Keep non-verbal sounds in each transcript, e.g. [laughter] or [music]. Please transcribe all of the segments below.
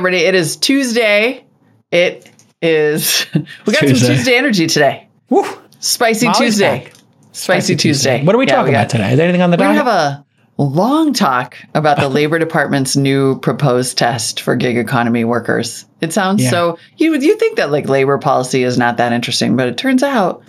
everybody. It is Tuesday. It is. [laughs] We got Tuesday. some Tuesday energy today. Woo. Spicy Molly's Tuesday. back. Spicy Tuesday. What are we Yeah, talking got- about today? Is there anything on the docket? have a long talk about the [laughs] Labor Department's new proposed test for gig economy workers. It sounds Yeah. so you would you think that like labor policy is not that interesting, but it turns out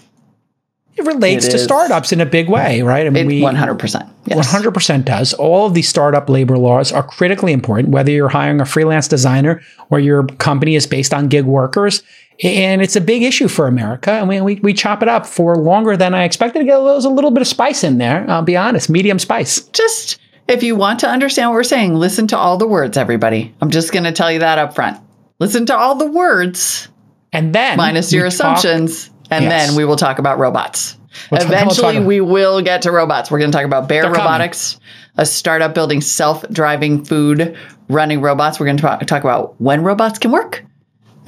it relates it to is. startups in a big way, right? I mean, we one hundred percent. One hundred percent does. All of these startup labor laws are critically important, whether you're hiring a freelance designer or your company is based on gig workers. And it's a big issue for America. And we, we, we chop it up for longer than I expected to get a little, a little bit of spice in there. I'll be honest, medium spice. Just if you want to understand what we're saying, listen to all the words, everybody. I'm just going to tell you that up front. Listen to all the words And then minus your talk- assumptions, and Yes. then we will talk about robots. We'll talk- we'll Eventually, we will get to robots. We're going to talk about Bear They're coming. Robotics, a startup building self-driving food running robots. We're going to talk, talk about when robots can work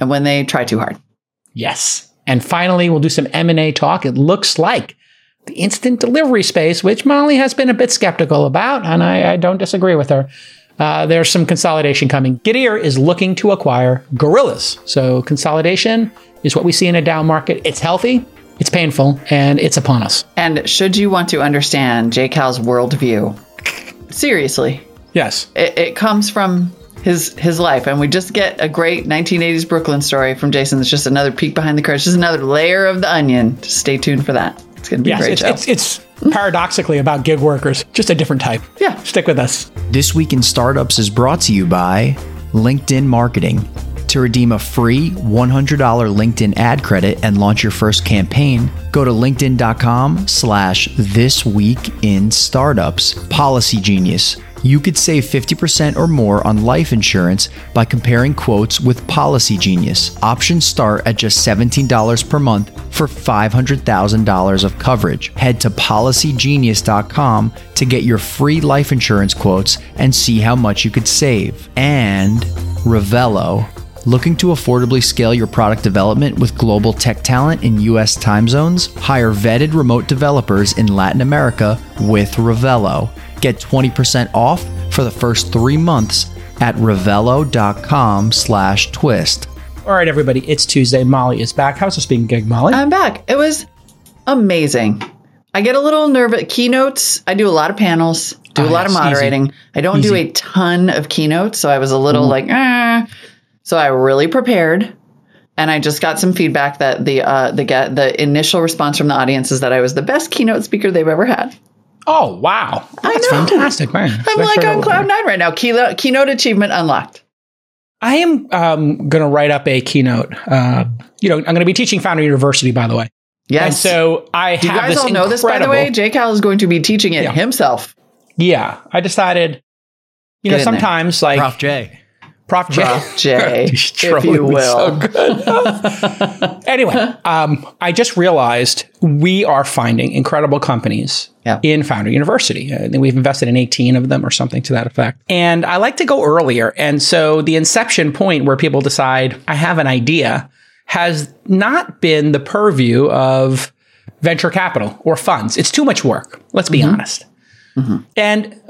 and when they try too hard. Yes. And finally, we'll do some M&A talk. It looks like the instant delivery space, which Molly has been a bit skeptical about, and I, I don't disagree with her. Uh, there's some consolidation coming. Getir is looking to acquire gorillas. So consolidation is what we see in a down market. It's healthy, it's painful, and it's upon us. And should you want to understand J. Cal's worldview, seriously, Yes. it, it comes from his his life, and we just get a great 1980s Brooklyn story from Jason. It's just another peek behind the curtain, just another layer of the onion. Just stay tuned for that. It's going to be Yes, great it's, it's, it's paradoxically about gig workers, just a different type. Yeah. Stick with us. This Week in Startups is brought to you by LinkedIn Marketing. To redeem a free $100 LinkedIn ad credit and launch your first campaign, go to linkedin.com slash this week in startups. Policy Genius. You could save 50% or more on life insurance by comparing quotes with Policy Genius. Options start at just $17 per month for $500,000 of coverage. Head to policygenius.com to get your free life insurance quotes and see how much you could save. And Revelo. Looking to affordably scale your product development with global tech talent in US time zones? Hire vetted remote developers in Latin America with Revelo. Get 20% off for the first three months at revelo.com slash twist. All right, everybody, it's Tuesday. Molly is back. How's the speaking gig, Molly? I'm back. It was amazing. I get a little nervous. Keynotes, I do a lot of panels, do a Ah, lot of yes, easy. moderating. I don't do a ton of keynotes, so I was a little like, eh. So I really prepared. And I just got some feedback that the uh, the get the initial response from the audience is that I was the best keynote speaker they've ever had. Oh, wow. That's know. fantastic, man. I'm like on cloud nine right now. Keynote keynote achievement unlocked. I am um, going to write up a keynote. Uh, you know, I'm going to be teaching Founder University, by the way. Yes. And so I do you guys this all know this by the way? J Cal is going to be teaching it Yeah. himself. Yeah, I decided. You Get know, in there. sometimes like Prof J. Prof. J. Prof. J, [laughs] if you so will. good. [laughs] anyway, um, I just realized we are finding incredible companies Yeah. in Founder University. Uh, think we've invested in 18 of them or something to that effect. And I like to go earlier. And so the inception point where people decide, I have an idea, has not been the purview of venture capital or funds. It's too much work. Let's be mm-hmm. honest. Mm-hmm. And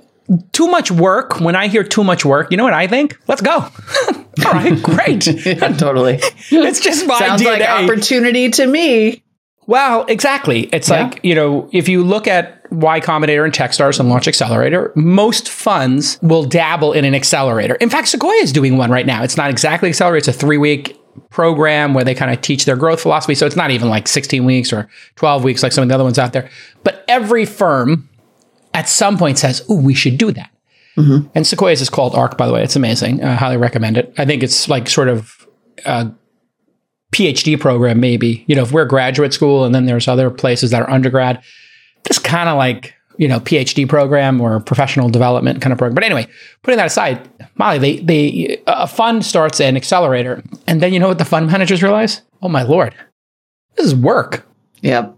too much work, when I hear too much work, you know what I think? Let's go. [laughs] All right, [laughs] great. Yeah, totally. [laughs] it's just my Sounds DNA. like opportunity to me. Well, exactly. It's Yeah. like, you know, if you look at Y Combinator and Techstars and Launch Accelerator, most funds will dabble in an accelerator. In fact, Sequoia is doing one right now. It's not exactly accelerator, it's a three week program where they kind of teach their growth philosophy. So it's not even like 16 weeks or 12 weeks like some of the other ones out there. But every firm at some point says, "Oh, we should do that. Mm-hmm. And Sequoia's is called ARC, by the way. It's amazing. I highly recommend it. I think it's like sort of a PhD program, maybe. You know, if we're graduate school and then there's other places that are undergrad, this kind of like, you know, PhD program or professional development kind of program. But anyway, putting that aside, Molly, they, they, a fund starts an accelerator. And then you know what the fund managers realize? Oh my Lord, this is work. Yep.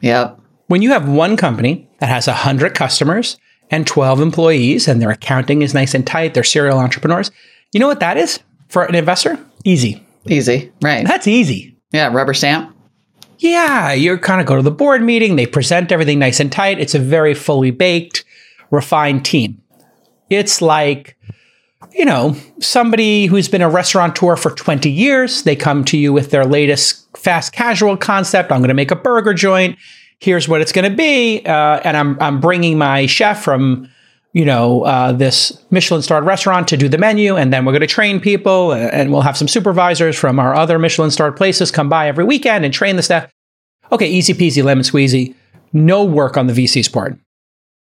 Yep. When you have one company that has 100 customers and 12 employees and their accounting is nice and tight, they're serial entrepreneurs, you know what that is for an investor? Easy. Easy. Right. That's easy. Yeah. Rubber stamp. Yeah, you kind of go to the board meeting, they present everything nice and tight. It's a very fully baked, refined team. It's like you know, somebody who's been a restaurateur for 20 years, they come to you with their latest fast casual concept. I'm going to make a burger joint. Here's what it's going to be. Uh, and I'm, I'm bringing my chef from, you know, uh, this Michelin starred restaurant to do the menu. And then we're going to train people and we'll have some supervisors from our other Michelin starred places come by every weekend and train the staff. Okay, easy peasy, lemon squeezy. No work on the VC's part,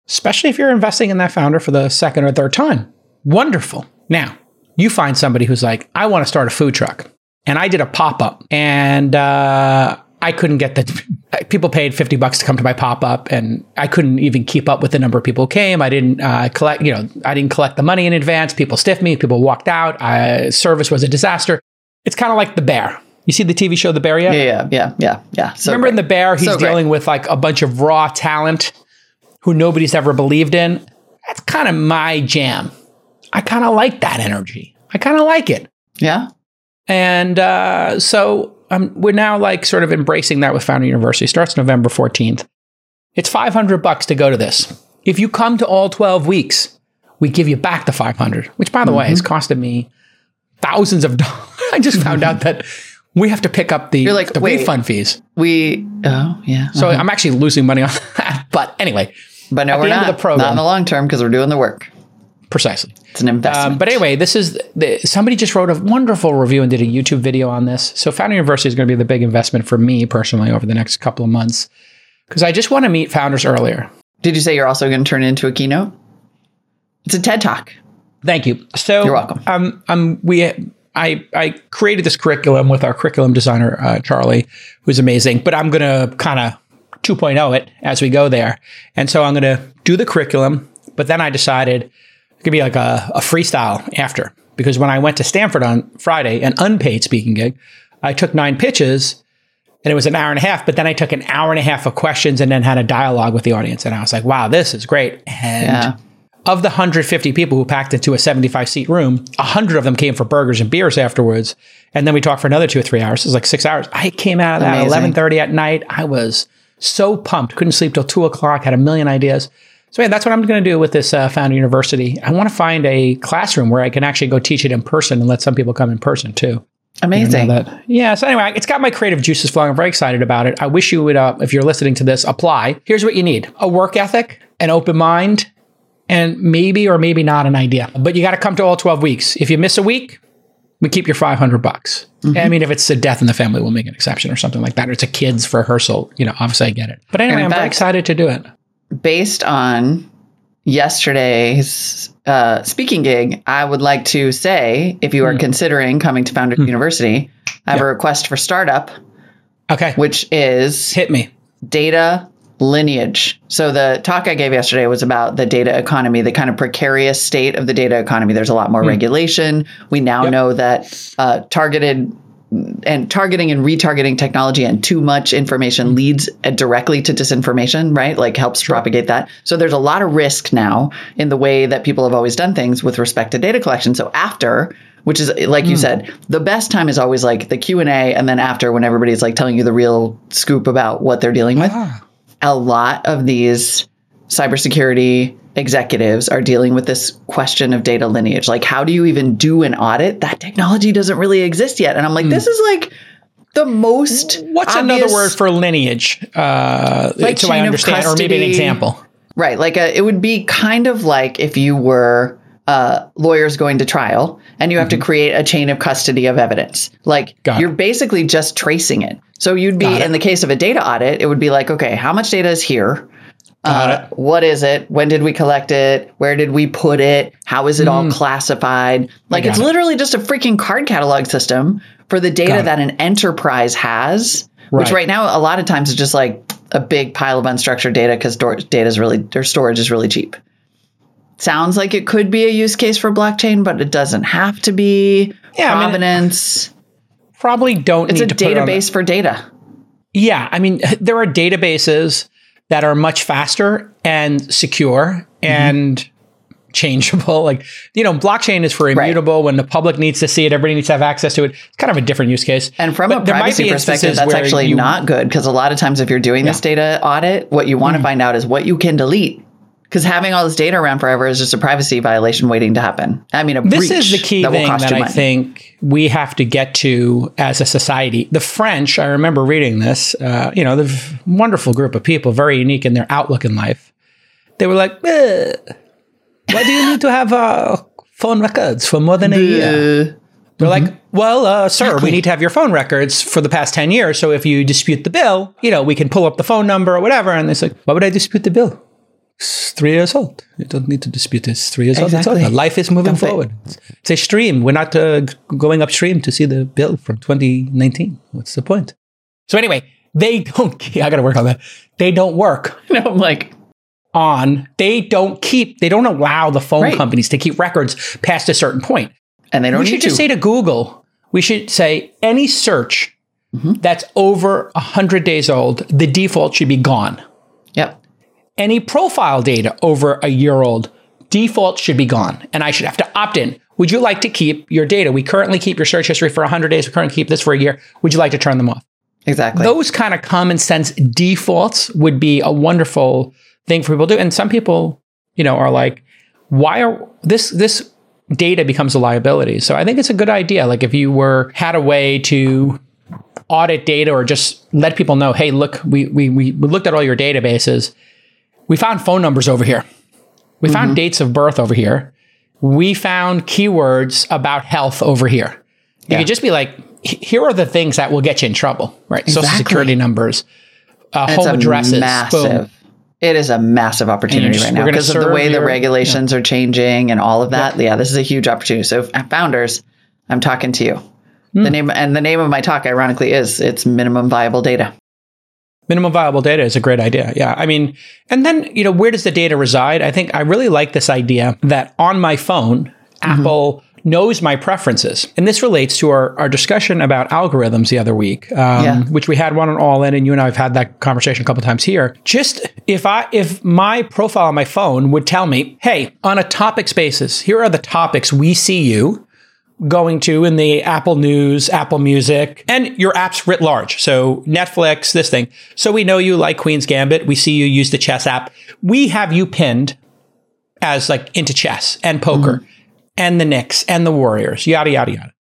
especially if you're investing in that founder for the second or third time. Wonderful. Now, you find somebody who's like, I want to start a food truck. And I did a pop up and uh, I couldn't get the people paid 50 bucks to come to my pop up and I couldn't even keep up with the number of people who came. I didn't uh, collect, you know, I didn't collect the money in advance. People stiffed me, people walked out. I, service was a disaster. It's kind of like The Bear. You see the TV show The Bear yet? Yeah, yeah, yeah, yeah, yeah. So Remember great. in The Bear, he's So great. dealing with like a bunch of raw talent who nobody's ever believed in. That's kind of my jam. I kind of like that energy. I kind of like it. Yeah. And uh, so um, we're now like sort of embracing that with Founder University. Starts November 14th. It's 500 bucks to go to this. If you come to all 12 weeks, we give you back the 500, which by the way has costed me thousands of [laughs] dollars. I just found out that we have to pick up the, You're like, the wait. refund fees. We, oh, yeah. So I'm actually losing money on [laughs] that. But anyway, but no, we're not. the program- Not in the long term because we're doing the work. Precisely. It's an investment. Um, but anyway, this is the, somebody just wrote a wonderful review and did a YouTube video on this. So Founder University is going to be the big investment for me personally over the next couple of months because I just want to meet founders earlier. Did you say you're also going to turn it into a keynote? It's a TED Talk. Thank you. So You're welcome. Um, um, we, I, I created this curriculum with our curriculum designer uh, Charlie, who's amazing. But I'm going to kind of 2.0 it as we go there, and so I'm going to do the curriculum. But then I decided it could be like a, a freestyle after because when I went to Stanford on Friday, an unpaid speaking gig, I took nine pitches. And it was an hour and a half, but then I took an hour and a half of questions and then had a dialogue with the audience. And I was like, wow, this is great. And Yeah. of the 150 people who packed into a 75 seat room, 100 of them came for burgers and beers afterwards. And then we talked for another two or three hours. It was like six hours. I came out of that at 11:30 at night. I was so pumped. Couldn't sleep till two o'clock. Had a million ideas. So yeah, that's what I'm going to do with this uh, Founder University. I want to find a classroom where I can actually go teach it in person and let some people come in person too. Amazing. That, yeah. So anyway, it's got my creative juices flowing. I'm very excited about it. I wish you would, uh, if you're listening to this, apply. Here's what you need: a work ethic, an open mind, and maybe or maybe not an idea. But you got to come to all 12 weeks. If you miss a week, we keep your 500 bucks. I mean, if it's a death in the family, we'll make an exception or something like that. Or it's a kid's rehearsal. You know, obviously I get it. But anyway, I'm very excited to do it. Based on yesterday's uh, speaking gig, I would like to say if you are considering coming to Founder University, I have a request for startup, Okay. which is Hit me. data lineage. So the talk I gave yesterday was about the data economy, the kind of precarious state of the data economy. There's a lot more regulation. We now know that uh, targeted and targeting and retargeting technology and too much information leads uh, directly to disinformation, right? Like helps propagate that. So there's a lot of risk now in the way that people have always done things with respect to data collection. So after which is like you said, the best time is always like the Q and then after when everybody's like telling you the real scoop about what they're dealing with a lot of these cybersecurity executives are dealing with this question of data lineage. Like, how do you even do an audit? That technology doesn't really exist yet. And I'm like, this is like the most. What's another word for lineage? Uh, Like so I understand, or maybe an example. Right. Like, a, it would be kind of like if you were uh, lawyers going to trial and you have to create a chain of custody of evidence. Like, Mm-hmm. Got you're basically just tracing it. So you'd be, in the case of a data audit, it would be like, okay, how much data is here? Uh, what is it? When did we collect it? Where did we put it? How is it all classified? Like it's it. literally just a freaking card catalog system for the data that an enterprise has, which Right. right now a lot of times is just like a big pile of unstructured data because data is really their storage is really cheap. Sounds like it could be a use case for blockchain, but it doesn't have to be. Yeah, I mean, provenance. Probably don't it's need a to put on database for data. Yeah, I mean, [laughs] there are databases that are much faster and secure and changeable. [laughs] Like, you know, blockchain is for immutable. When the public needs to see it, everybody needs to have access to it. It's kind of a different use case. And from But a privacy perspective, that's actually you- not good because a lot of times if you're doing this data audit, what you want Mm. to find out is what you can delete Because having all this data around forever is just a privacy violation waiting to happen. I mean, a This is the key that thing that I money. think we have to get to as a society. The French, I remember reading this, uh, you know, the wonderful group of people, very unique in their outlook in life. They were like, "Eh, why do you need to have uh, phone records for more than a year? They're like, well, uh, sir, we need to have your phone records for the past 10 years. So if you dispute the bill, you know, we can pull up the phone number or whatever. And it's like, why would I dispute the bill? It's three years old. You don't need to dispute it. It's three years old. It's over. Life is moving Don't forward. It's, it's a stream. We're not uh, g- going upstream to see the bill from 2019. What's the point? So anyway, they don't, [laughs] I got to work on that. They don't work [laughs] You know, I'm like, on, they don't keep, they don't allow the phone Right. companies to keep records past a certain point. point and they don't we need should to. just say to Google, we should say any search Mm-hmm. that's over 100 days old, the default should be gone. yep. Any profile data over a year old, default should be gone. And I should have to opt in. Would you like to keep your data? We currently keep your search history for 100 days. We currently keep this for a year. Would you like to turn them off? Exactly. Those kind of common sense defaults would be a wonderful thing for people to do. And some people, you know, are like, why are this this data becomes a liability? So I think it's a good idea. Like if you were had a way to audit data or just let people know, hey, look, we we we, we looked at all your databases. We found phone numbers over here. We found dates of birth over here. We found keywords about health over here. You Yeah. could just be like, here are the things that will get you in trouble, right? Social security numbers, uh, home addresses, massive. boom. It is a massive opportunity just- right now because of the way the your- regulations are changing and all of that. Yeah, this is a huge opportunity. So, founders, I'm talking to you. Hmm. The name and the name of my talk, ironically, is it's minimum viable data. Minimum viable data is a great idea. Yeah. I mean, and then, you know, where does the data reside? I think I really like this idea that on my phone, Apple knows my preferences. And this relates to our, our discussion about algorithms the other week, um, Yeah. which we had one on All In, and you and I have had that conversation a couple times here. Just if I if my profile on my phone would tell me, hey, on a topics basis, here are the topics we see you going to in the Apple News, Apple Music, and your apps writ large. So Netflix, this thing. So we know you like Queen's Gambit. We see you use the chess app. We have you pinned as like into chess and poker mm-hmm. and the Knicks and the Warriors, yada, yada, yada.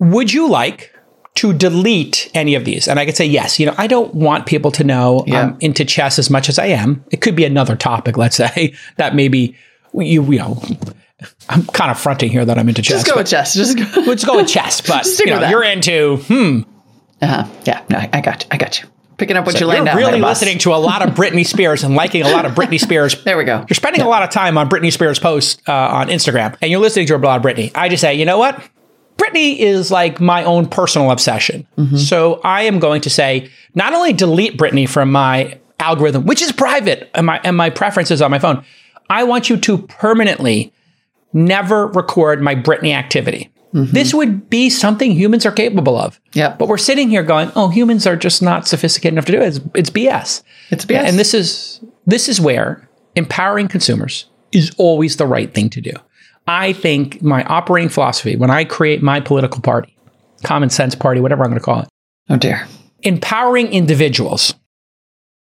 Would you like to delete any of these? And I could say yes. You know, I don't want people to know Yeah. I'm into chess as much as I am. It could be another topic, let's [laughs] say, that maybe you, you know, I'm kind of fronting here that I'm into chess. Just go with chess. [laughs] Just go. let's go with chess. But you know, you're into hmm. Uh-huh. Yeah, no, I got you. I got you. Picking up what you You're down. really there, listening to a lot of Britney Spears and liking a lot of Britney Spears. [laughs] There we go. You're spending a lot of time on Britney Spears posts uh, on Instagram, and you're listening to a lot of Britney. I just say, you know what? Britney is like my own personal obsession. Mm-hmm. So I am going to say, not only delete Britney from my algorithm, which is private, and my and my preferences on my phone. I want you to permanently never record my Britney activity. This would be something humans are capable of. Mm-hmm. But we're sitting here going, "Oh, humans are just not sophisticated enough to do it. It's, it's BS." It's BS. And this is this is where empowering consumers is always the right thing to do. I think my operating philosophy when I create my political party, common sense party, whatever I'm going to call it, Oh dear. empowering individuals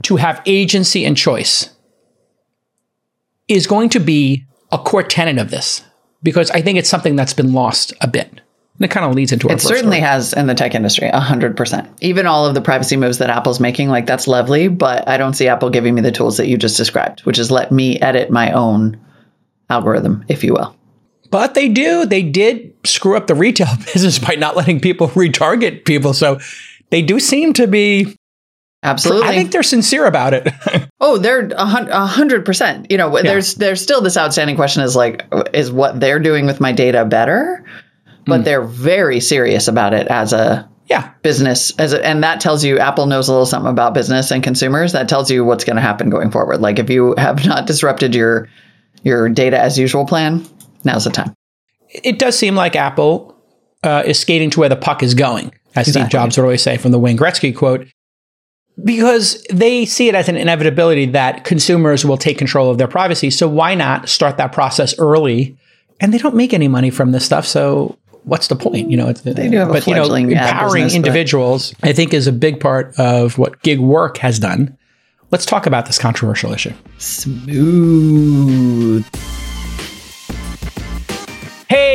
to have agency and choice is going to be a core tenet of this because I think it's something that's been lost a bit. And it kind of leads into It certainly story. has in the tech industry, a 100%. Even all of the privacy moves that Apple's making, like that's lovely, but I don't see Apple giving me the tools that you just described, which is let me edit my own algorithm, if you will. But they do. They did screw up the retail [laughs] business by not letting people retarget people. So they do seem to be. Absolutely. I think they're sincere about it. [laughs] oh, they're a hundred percent. You know, there's there's still this outstanding question: is like, is what they're doing with my data better? But they're very serious about it as a yeah. business, as a, and that tells you Apple knows a little something about business and consumers. That tells you what's going to happen going forward. Like if you have not disrupted your your data as usual plan, now's the time. It does seem like Apple uh, is skating to where the puck is going, as Steve Jobs would always say from the Wayne Gretzky quote, because they see it as an inevitability that consumers will take control of their privacy. So why not start that process early? And they don't make any money from this stuff, so what's the point? You know, it's, They do have a but you know, empowering business, but- individuals, I think, is a big part of what gig work has done, Let's talk about this controversial issue. Smooth.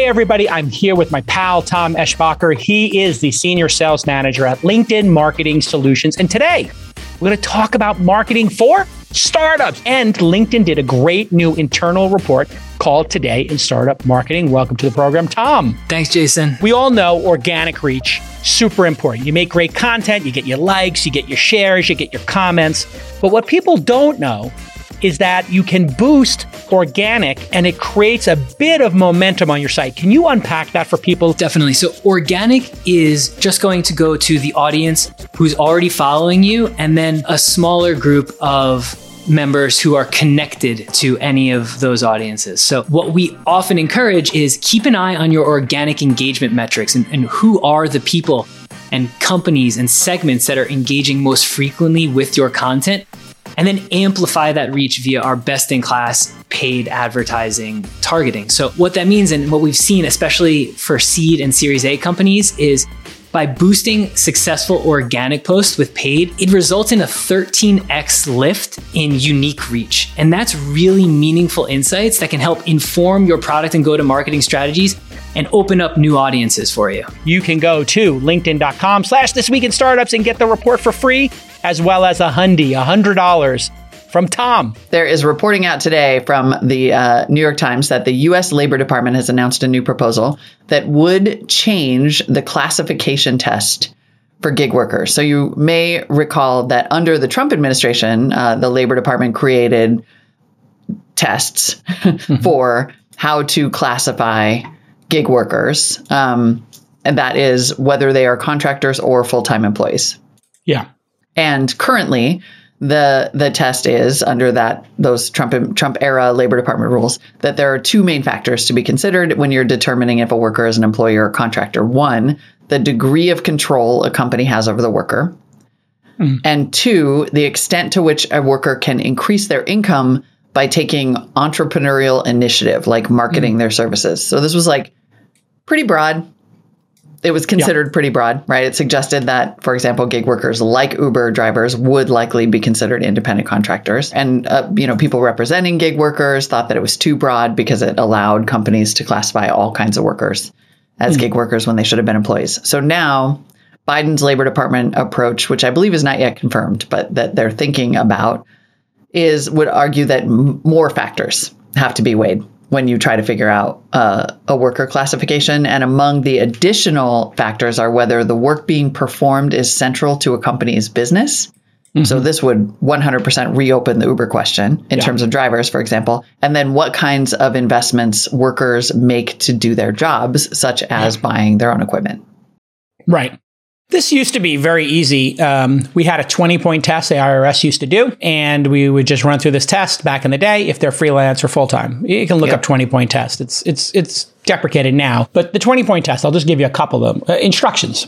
Everybody. I'm here with my pal, Tom Eschbacher. He is the senior sales manager at LinkedIn Marketing Solutions. And today, we're going to talk about marketing for startups. And LinkedIn did a great new internal report called Today in Startup Marketing. Welcome to the program, Tom. Thanks, Jason. We all know organic reach, super important. You make great content, you get your likes, you get your shares, you get your comments. But what people don't know is that you can boost organic and it creates a bit of momentum on your site. Can you unpack that for people? Definitely. So, organic is just going to go to the audience who's already following you and then a smaller group of members who are connected to any of those audiences. So, what we often encourage is keep an eye on your organic engagement metrics and, and who are the people and companies and segments that are engaging most frequently with your content and then amplify that reach via our best in class paid advertising targeting. So, what that means and what we've seen, especially for seed and series A companies, is by boosting successful organic posts with paid, it results in a 13x lift in unique reach. And that's really meaningful insights that can help inform your product and go to marketing strategies and open up new audiences for you. You can go to linkedin.com slash this week in startups and get the report for free, as well as a hundy, $100 from Tom. There is reporting out today from the uh, New York Times that the U.S. Labor Department has announced a new proposal that would change the classification test for gig workers. So you may recall that under the Trump administration, uh, the Labor Department created tests [laughs] for how to classify gig workers. Um, and that is whether they are contractors or full time employees. Yeah. And currently, the the test is under that those Trump Trump era Labor Department rules that there are two main factors to be considered when you're determining if a worker is an employee or contractor. One, the degree of control a company has over the worker. Mm. And two, the extent to which a worker can increase their income by taking entrepreneurial initiative, like marketing mm. their services. So this was like pretty broad, it was considered yeah. pretty broad, right? It suggested that, for example, gig workers like Uber drivers would likely be considered independent contractors. And, uh, you know, people representing gig workers thought that it was too broad because it allowed companies to classify all kinds of workers as mm. gig workers when they should have been employees. So now Biden's Labor Department approach, which I believe is not yet confirmed, but that they're thinking about, is would argue that m- more factors have to be weighed when you try to figure out uh, a worker classification. And among the additional factors are whether the work being performed is central to a company's business. Mm-hmm. So this would 100% reopen the Uber question in yeah. terms of drivers, for example. And then what kinds of investments workers make to do their jobs, such as buying their own equipment. Right. This used to be very easy. Um, we had a 20 point test the IRS used to do, and we would just run through this test back in the day if they're freelance or full time. You can look yep. up 20 point test. It's, it's, it's deprecated now. But the 20 point test, I'll just give you a couple of them. Uh, instructions.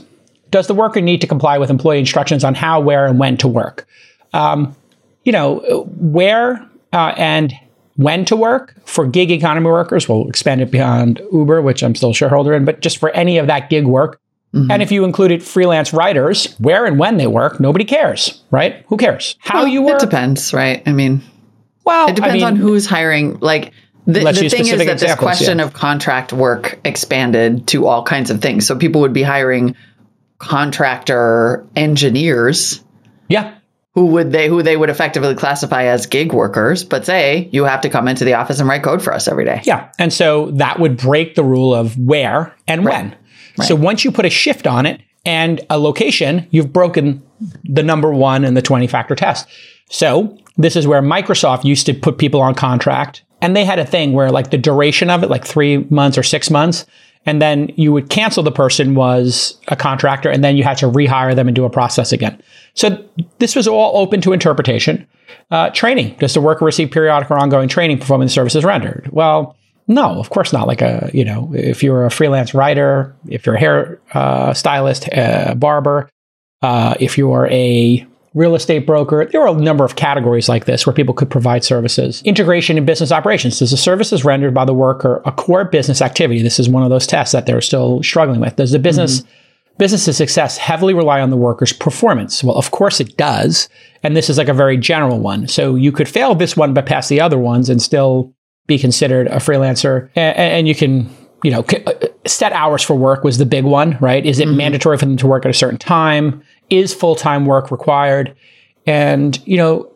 Does the worker need to comply with employee instructions on how, where, and when to work? Um, you know, where uh, and when to work for gig economy workers. We'll expand it beyond Uber, which I'm still a shareholder in, but just for any of that gig work, Mm-hmm. And if you included freelance writers, where and when they work, nobody cares, right? Who cares? How well, you work? It depends, right? I mean, well, it depends I mean, on who's hiring. Like, the, the thing is that this question yeah. of contract work expanded to all kinds of things. So people would be hiring contractor engineers. Yeah. Who would they who they would effectively classify as gig workers, but say you have to come into the office and write code for us every day. Yeah. And so that would break the rule of where and right. when. Right. So once you put a shift on it and a location, you've broken the number one and the 20 factor test. So this is where Microsoft used to put people on contract and they had a thing where like the duration of it, like three months or six months, and then you would cancel the person was a contractor and then you had to rehire them and do a process again. So this was all open to interpretation. Uh, training. Does the worker receive periodic or ongoing training performing the services rendered? Well, no, of course not. Like a, you know, if you're a freelance writer, if you're a hair uh, stylist, uh, barber, uh, if you're a real estate broker, there are a number of categories like this where people could provide services. Integration in business operations. Does the services rendered by the worker a core business activity? This is one of those tests that they're still struggling with. Does the business mm-hmm. business's success heavily rely on the worker's performance? Well, of course it does. And this is like a very general one. So you could fail this one, but pass the other ones and still be considered a freelancer. And, and you can, you know, uh, set hours for work was the big one, right? Is it mm-hmm. mandatory for them to work at a certain time? Is full time work required? And, you know,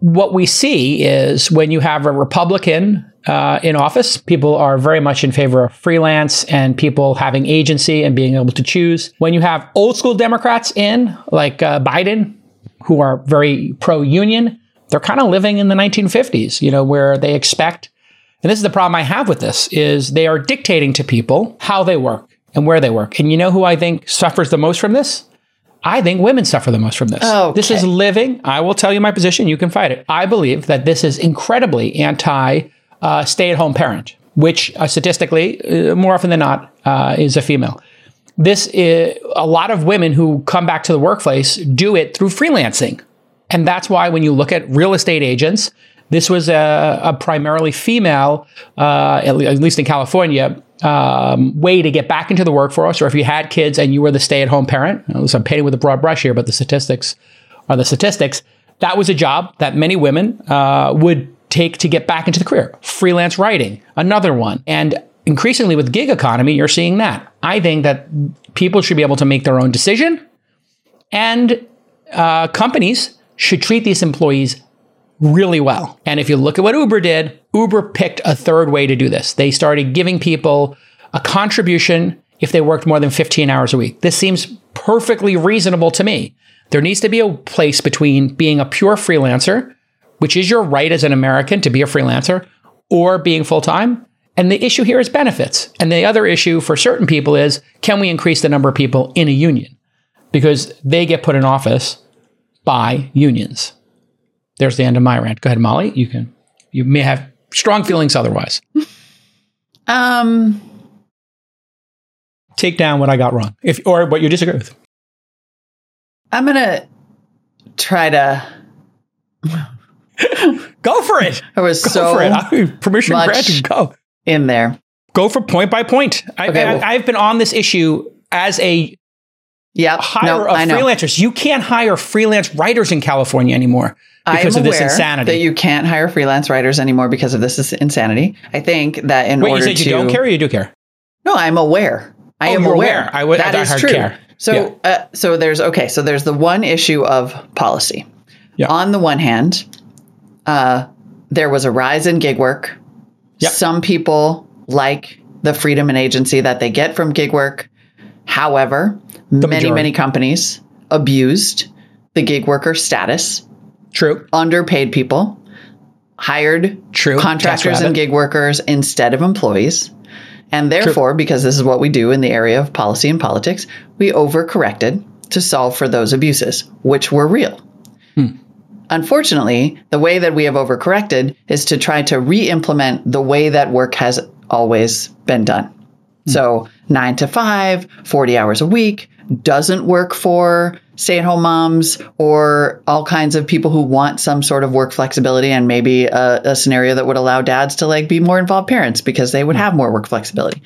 what we see is when you have a Republican uh, in office, people are very much in favor of freelance and people having agency and being able to choose. When you have old school Democrats in, like uh, Biden, who are very pro union, they're kind of living in the 1950s, you know, where they expect, and this is the problem I have with this, is they are dictating to people how they work and where they work. And you know who I think suffers the most from this? I think women suffer the most from this. Okay. This is living. I will tell you my position. You can fight it. I believe that this is incredibly anti uh, stay at home parent, which uh, statistically, uh, more often than not, uh, is a female. This is a lot of women who come back to the workplace do it through freelancing. And that's why when you look at real estate agents, this was a, a primarily female, uh, at least in California, um, way to get back into the workforce, or if you had kids and you were the stay-at-home parent. So I'm painting with a broad brush here, but the statistics are the statistics. That was a job that many women uh, would take to get back into the career. Freelance writing, another one, and increasingly with gig economy, you're seeing that. I think that people should be able to make their own decision, and uh, companies should treat these employees really well. And if you look at what Uber did, Uber picked a third way to do this. They started giving people a contribution if they worked more than 15 hours a week. This seems perfectly reasonable to me. There needs to be a place between being a pure freelancer, which is your right as an American to be a freelancer, or being full time. And the issue here is benefits. And the other issue for certain people is can we increase the number of people in a union? Because they get put in office by unions. There's the end of my rant. Go ahead, Molly. You can. You may have strong feelings otherwise. [laughs] um, take down what I got wrong, if or what you disagree with. I'm gonna try to [laughs] go for it. I was go so for it. I, permission granted. Go in there. Go for point by point. I, okay, I, well, I've been on this issue as a yep, hire no, of freelancers. You can't hire freelance writers in California anymore because of this insanity. That you can't hire freelance writers anymore because of this insanity. I think that in Wait, order you said to, you don't care or you do care? No, I'm aware. I oh, am aware. aware. I would that is true. Care. So, yeah. uh, so there's okay. So there's the one issue of policy. Yeah. On the one hand, uh, there was a rise in gig work. Yep. Some people like the freedom and agency that they get from gig work. However, the many majority. many companies abused the gig worker status True. Underpaid people, hired True. contractors and gig workers instead of employees. And therefore, True. because this is what we do in the area of policy and politics, we overcorrected to solve for those abuses, which were real. Hmm. Unfortunately, the way that we have overcorrected is to try to re implement the way that work has always been done. Hmm. So, nine to five, 40 hours a week doesn't work for stay at home moms or all kinds of people who want some sort of work flexibility and maybe a, a, scenario that would allow dads to like be more involved parents because they would have more work flexibility.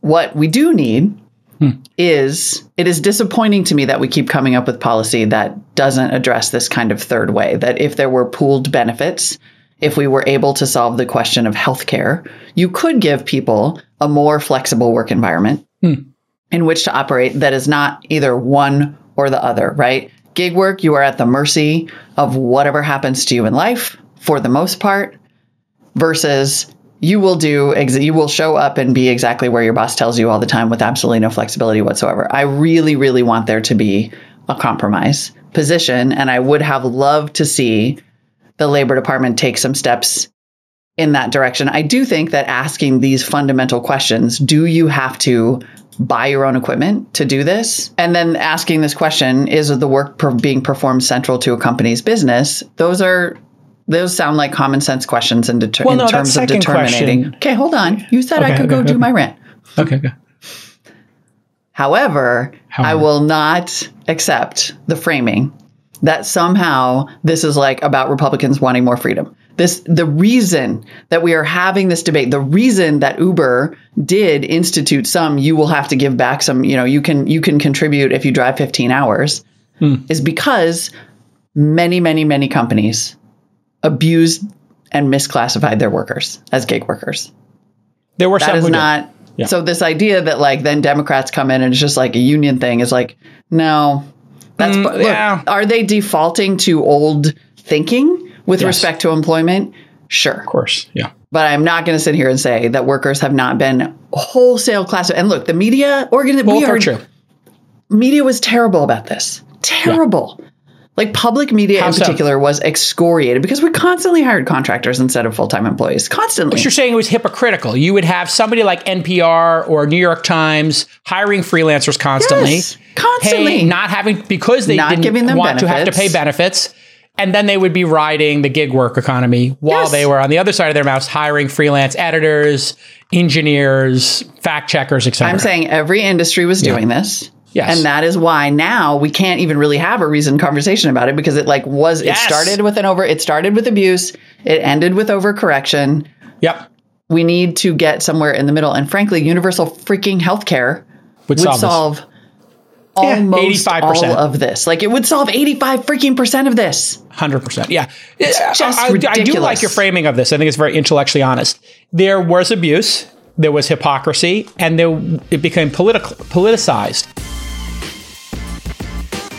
What we do need hmm. is it is disappointing to me that we keep coming up with policy that doesn't address this kind of third way that if there were pooled benefits if we were able to solve the question of healthcare, you could give people a more flexible work environment hmm. in which to operate that is not either one or the other, right? Gig work, you are at the mercy of whatever happens to you in life for the most part, versus you will do, you will show up and be exactly where your boss tells you all the time with absolutely no flexibility whatsoever. I really, really want there to be a compromise position. And I would have loved to see the Labor Department take some steps in that direction. I do think that asking these fundamental questions do you have to buy your own equipment to do this? And then asking this question is the work per- being performed central to a company's business? Those are those sound like common sense questions in, deter- well, no, in terms of determining. Question. Okay, hold on. You said okay, I could okay, go okay. do my rant. Okay, okay. However, However, I will not accept the framing that somehow this is like about Republicans wanting more freedom. This the reason that we are having this debate, the reason that Uber did institute some you will have to give back some, you know, you can you can contribute if you drive 15 hours is because many many many companies abused and misclassified their workers as gig workers. There were That some is not Yeah. so this idea that like then Democrats come in and it's just like a union thing is like no. That's Mm, look, yeah. are they defaulting to old thinking with Yes. respect to employment? Sure. Of course, yeah. But I'm not going to sit here and say that workers have not been wholesale class. And look, the media organ, Both we are are, true. media was terrible about this. Terrible. Like public media How in so? particular was excoriated because we constantly hired contractors instead of full time employees. Constantly. But you're saying it was hypocritical. You would have somebody like NPR or New York Times hiring freelancers constantly, Yes, constantly. not having because they Not didn't giving them want to have to pay benefits. And then they would be riding the gig work economy while Yes. they were on the other side of their mouths hiring freelance editors, engineers, fact checkers, etc. I'm saying every industry was doing this. Yes. And that is why now we can't even really have a reasoned conversation about it because it like was Yes. it started with an over it started with abuse, it ended with overcorrection. Yep, We need to get somewhere in the middle. And frankly, universal freaking healthcare would, would solve, solve, Yeah, almost 85%. all of this. Like it would solve 85 freaking percent of this. Hundred percent, yeah. just I, I- I do like your framing of this. I think it's very intellectually honest. There was abuse, there was hypocrisy, and there it became political, politicized.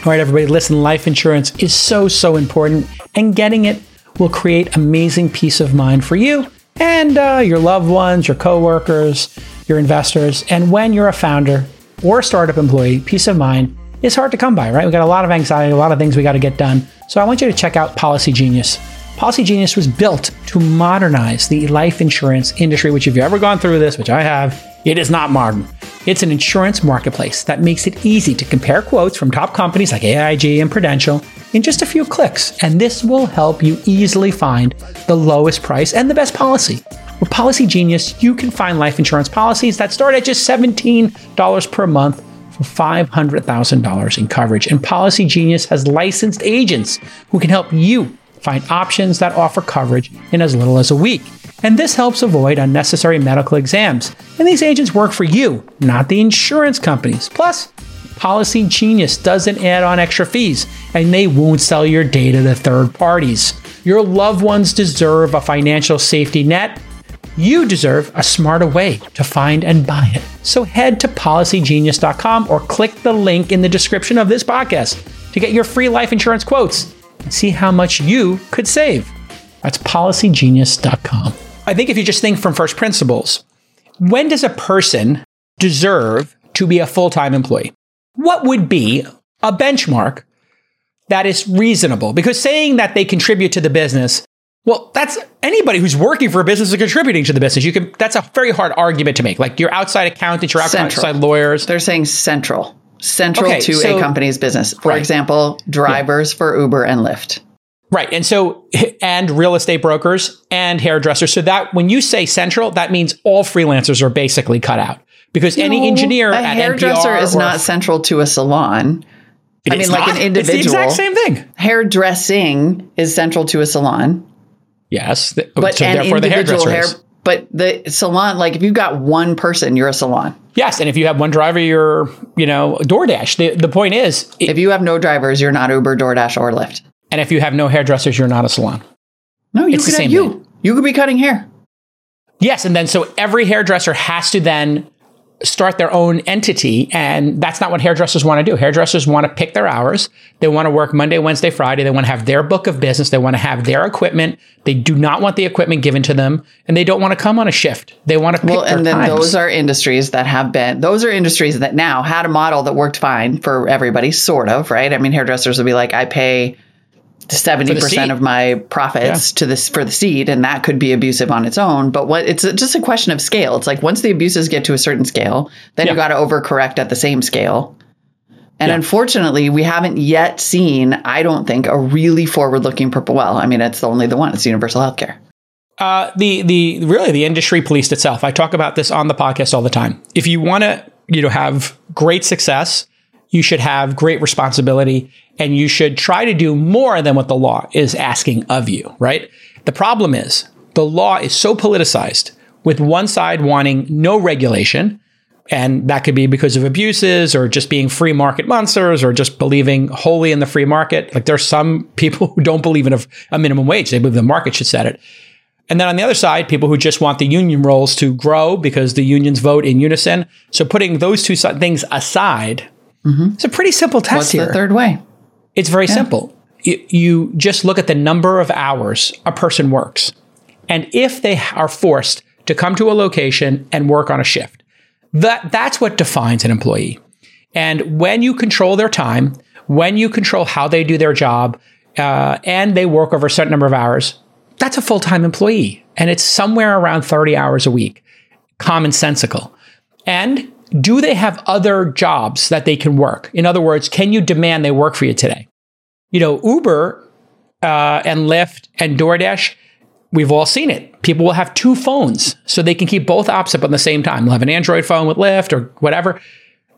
All right, everybody, listen. Life insurance is so so important, and getting it will create amazing peace of mind for you and uh, your loved ones, your coworkers, your investors. And when you're a founder or a startup employee, peace of mind is hard to come by, right? We got a lot of anxiety, a lot of things we got to get done. So I want you to check out Policy Genius. Policy Genius was built to modernize the life insurance industry, which if you've ever gone through this, which I have, it is not modern. It's an insurance marketplace that makes it easy to compare quotes from top companies like AIG and Prudential in just a few clicks. And this will help you easily find the lowest price and the best policy. With Policy Genius, you can find life insurance policies that start at just $17 per month for $500,000 in coverage. And Policy Genius has licensed agents who can help you find options that offer coverage in as little as a week. And this helps avoid unnecessary medical exams. And these agents work for you, not the insurance companies. Plus, Policy Genius doesn't add on extra fees, and they won't sell your data to third parties. Your loved ones deserve a financial safety net. You deserve a smarter way to find and buy it. So head to policygenius.com or click the link in the description of this podcast to get your free life insurance quotes and see how much you could save. That's policygenius.com. I think if you just think from first principles, when does a person deserve to be a full time employee? What would be a benchmark that is reasonable? Because saying that they contribute to the business, well, that's anybody who's working for a business is contributing to the business. You can that's a very hard argument to make. Like your outside accountants, your Central. outside lawyers. They're saying central. Central Okay, to so- a company's business. For Right. example, drivers for Uber and Lyft. Right. And so, and real estate brokers and hairdressers. So that when you say central, that means all freelancers are basically cut out because any engineer a hairdresser NPR is not central to a salon. It I mean, is like an individual. It's the exact same thing. Hairdressing is central to a salon, Yes. th- oh, but so therefore the individual hairdresser hair. But the salon, like if you've got one person, you're a salon. Yes. And if you have one driver, you're, you know, DoorDash. The, the point is, it- If you have no drivers, you're not Uber, DoorDash, or Lyft. and if you have no hairdressers, you're not a salon. No, you It's the could have same you. thing. You could be cutting hair. Yes, and then so every hairdresser has to then start their own entity, and that's not what hairdressers want to do. Hairdressers want to pick their hours. They want to work Monday, Wednesday, Friday. They want to have their book of business. They want to have their equipment. They do not want the equipment given to them, and they don't want to come on a shift. They want to pick Well, and then times. those are industries that have been, those are industries that now had a model that worked fine for everybody, sort of, right? I mean, hairdressers would be like, I pay 70% of my profits to this for the seed, and that could be abusive on its own. But what it's just a question of scale. It's like once the abuses get to a certain scale, then Yeah. you got to overcorrect at the same scale. And unfortunately, we haven't yet seen, I don't think, a really forward looking purple. Well, I mean, it's only the one, it's universal healthcare. Uh, the the really the industry policed itself. I talk about this on the podcast all the time. If you want to you know have great success You should have great responsibility and you should try to do more than what the law is asking of you, right? The problem is the law is so politicized with one side wanting no regulation. And that could be because of abuses or just being free market monsters or just believing wholly in the free market. Like there's some people who don't believe in a, a minimum wage. They believe the market should set it. And then on the other side, people who just want the union rolls to grow because the unions vote in unison. So putting those two things aside, mm-hmm. it's a pretty simple test What's here. the third way? It's very yeah. simple. You, you just look at the number of hours a person works. And if they are forced to come to a location and work on a shift, that, that's what defines an employee. And when you control their time, when you control how they do their job, uh, and they work over a certain number of hours, that's a full time employee. And it's somewhere around 30 hours a week, commonsensical. And do they have other jobs that they can work? In other words, can you demand they work for you today? You know, Uber uh, and Lyft and DoorDash, we've all seen it. People will have two phones so they can keep both apps up at the same time. They'll have an Android phone with Lyft or whatever.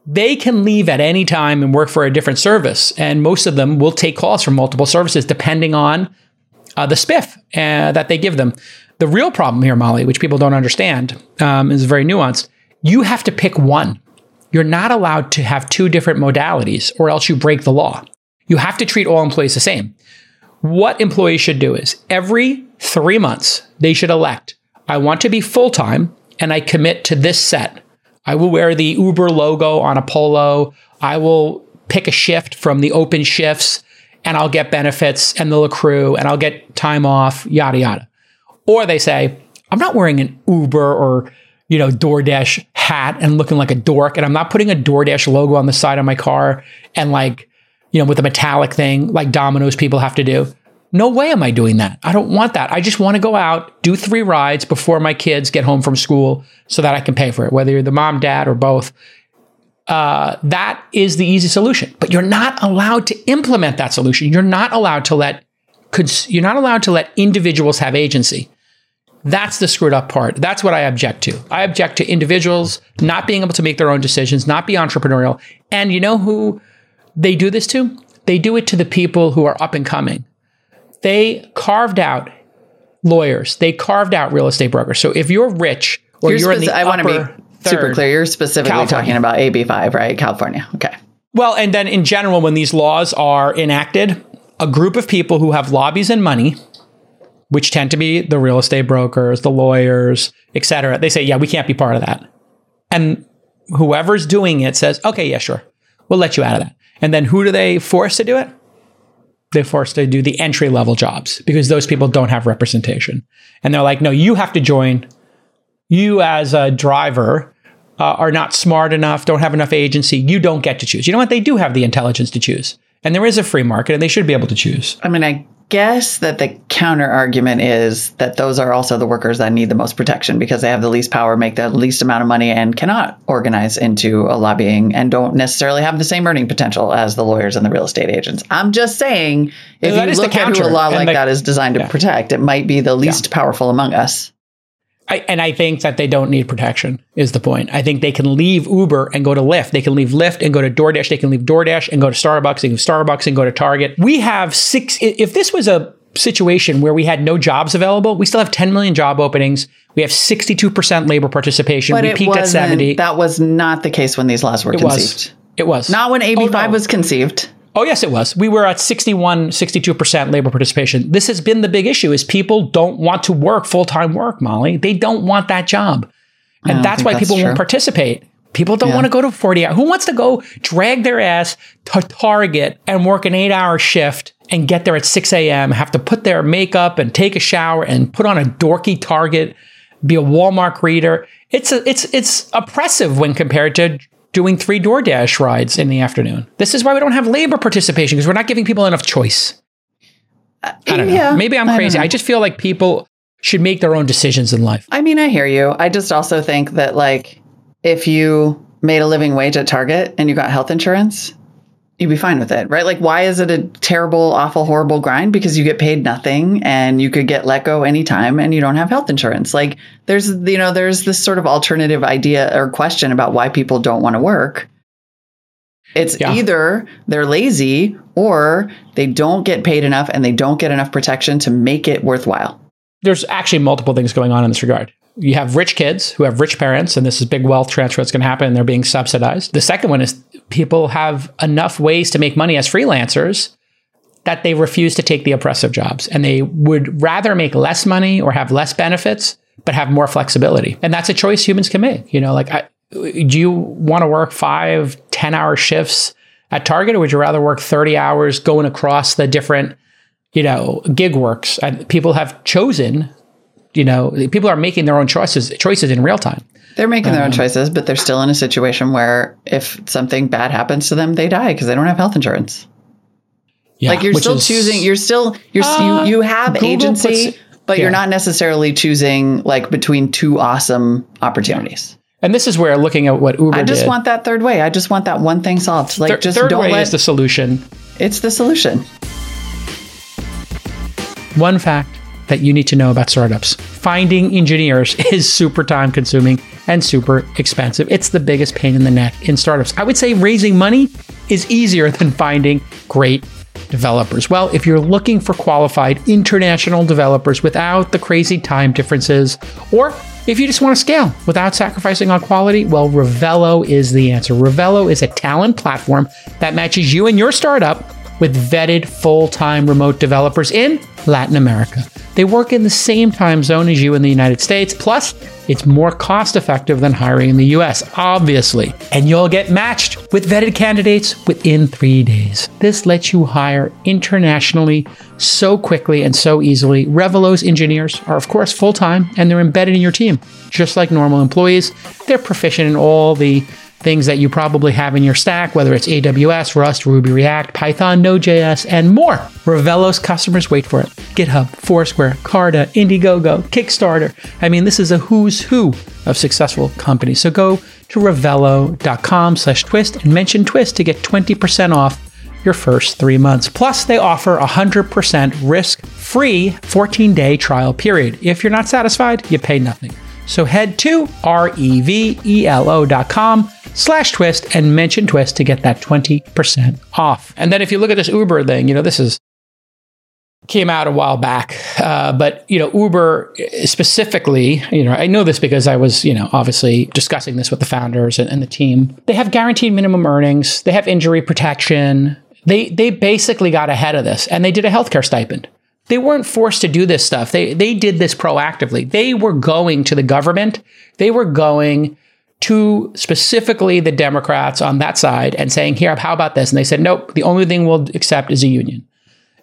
They can leave at any time and work for a different service. And most of them will take calls from multiple services depending on uh, the spiff uh, that they give them. The real problem here, Molly, which people don't understand, um, is very nuanced. You have to pick one. You're not allowed to have two different modalities, or else you break the law. You have to treat all employees the same. What employees should do is every three months, they should elect I want to be full time and I commit to this set. I will wear the Uber logo on a polo. I will pick a shift from the open shifts and I'll get benefits and they'll accrue and I'll get time off, yada, yada. Or they say, I'm not wearing an Uber or, you know, DoorDash hat and looking like a dork. And I'm not putting a DoorDash logo on the side of my car and like, you know, with a metallic thing like Domino's people have to do. No way am I doing that. I don't want that. I just want to go out, do three rides before my kids get home from school so that I can pay for it, whether you're the mom, dad, or both uh, that is the easy solution. But you're not allowed to implement that solution. You're not allowed to let you're not allowed to let individuals have agency. That's the screwed up part. That's what I object to. I object to individuals not being able to make their own decisions, not be entrepreneurial. And you know who they do this to? They do it to the people who are up and coming. They carved out lawyers. They carved out real estate brokers. So if you're rich or you're, you're in the I want to be Super clear. You're specifically California. talking about AB5, right? California. Okay. Well, and then in general, when these laws are enacted, a group of people who have lobbies and money, which tend to be the real estate brokers, the lawyers, et cetera, they say, yeah, we can't be part of that. And whoever's doing it says, okay, yeah, sure. We'll let you out of that. And then who do they force to do it? They force to do the entry level jobs because those people don't have representation. And they're like, no, you have to join you as a driver uh, are not smart enough, don't have enough agency, you don't get to choose. You know what? They do have the intelligence to choose. And there is a free market and they should be able to choose. I mean, I guess that the counter argument is that those are also the workers that need the most protection because they have the least power, make the least amount of money, and cannot organize into a lobbying and don't necessarily have the same earning potential as the lawyers and the real estate agents. I'm just saying, if you look at who a law like the, that is designed to yeah. protect, it might be the least yeah. powerful among us. I, and I think that they don't need protection is the point. I think they can leave Uber and go to Lyft. They can leave Lyft and go to DoorDash. They can leave DoorDash and go to Starbucks. They can leave Starbucks and go to Target. We have six. If this was a situation where we had no jobs available, we still have 10 million job openings. We have 62% labor participation. But we peaked at 70. That was not the case when these laws were it conceived. Was. It was. Not when AB5 oh, no. was conceived. Oh, yes, it was. We were at 61, 62% labor participation. This has been the big issue is people don't want to work full-time work, Molly. They don't want that job. And that's why that's people true. won't participate. People don't yeah. want to go to 40 hours. Who wants to go drag their ass to Target and work an eight hour shift and get there at 6 a.m., have to put their makeup and take a shower and put on a dorky Target, be a Walmart reader? It's a, it's it's oppressive when compared to doing three DoorDash rides in the afternoon. This is why we don't have labor participation because we're not giving people enough choice. I don't yeah, know. Maybe I'm crazy. I, I just feel like people should make their own decisions in life. I mean, I hear you. I just also think that like if you made a living wage at Target and you got health insurance, you'd be fine with it, right? Like, why is it a terrible, awful, horrible grind? Because you get paid nothing and you could get let go anytime and you don't have health insurance. Like, there's, you know, there's this sort of alternative idea or question about why people don't want to work. It's Yeah. either they're lazy or they don't get paid enough and they don't get enough protection to make it worthwhile. there's actually multiple things going on in this regard. You have rich kids who have rich parents, and this is big wealth transfer that's going to happen, and they're being subsidized. The second one is people have enough ways to make money as freelancers that they refuse to take the oppressive jobs, and they would rather make less money or have less benefits, but have more flexibility. And that's a choice humans can make. You know, like, I, do you want to work five, 10 hour shifts at Target, or would you rather work 30 hours going across the different you know, gig works and people have chosen, you know, people are making their own choices choices in real time. They're making their own choices, but they're still in a situation where if something bad happens to them, they die because they don't have health insurance. Yeah, like you're still is- choosing, you're still you're Uh, you you have Google agency, puts- but yeah. you're not necessarily choosing like between two awesome opportunities. and this is where looking at what Uber I just did, want that third way. I just want that one thing solved. Like just third don't way let is the solution. it's the solution. One fact that you need to know about startups: finding engineers [laughs] is super time consuming and super expensive. It's the biggest pain in the neck in startups. I would say raising money is easier [laughs] than finding great developers. Well, if you're looking for qualified international developers without the crazy time differences, or if you just want to scale without sacrificing on quality, well, Revelo is the answer. Revelo is a talent platform that matches you and your startup with vetted full time remote developers in Latin America. They work in the same time zone as you in the United States. Plus, it's more cost effective than hiring in the US, obviously. And you'll get matched with vetted candidates within three days. This lets you hire internationally so quickly and so easily. Revelo's engineers are, of course, full time and they're embedded in your team, just like normal employees. They're proficient in all the things that you probably have in your stack, whether it's AWS, Rust, Ruby, React, Python, Node.js, and more. Revelo's customers wait for it. GitHub, Foursquare, Carta, Indiegogo, Kickstarter. I mean, this is a who's who of successful companies. So go to revelo.com slash twist and mention twist to get 20% off your first three months. Plus, they offer a 100% risk-free 14-day trial period. If you're not satisfied, you pay nothing. So head to R-E-V-E-L-O.com slash twist and mention twist to get that 20% off. And then if you look at this Uber thing, you know, this is came out a while back, uh, but you know, Uber specifically, you know, I know this because I was, you know, obviously discussing this with the founders and, and the team. They have guaranteed minimum earnings. They have injury protection. They they basically got ahead of this, and they did a healthcare stipend. They weren't forced to do this stuff. They they did this proactively. They were going to the government. They were going to specifically the Democrats on that side and saying, "Here, how about this?" And they said, "Nope. The only thing we'll accept is a union."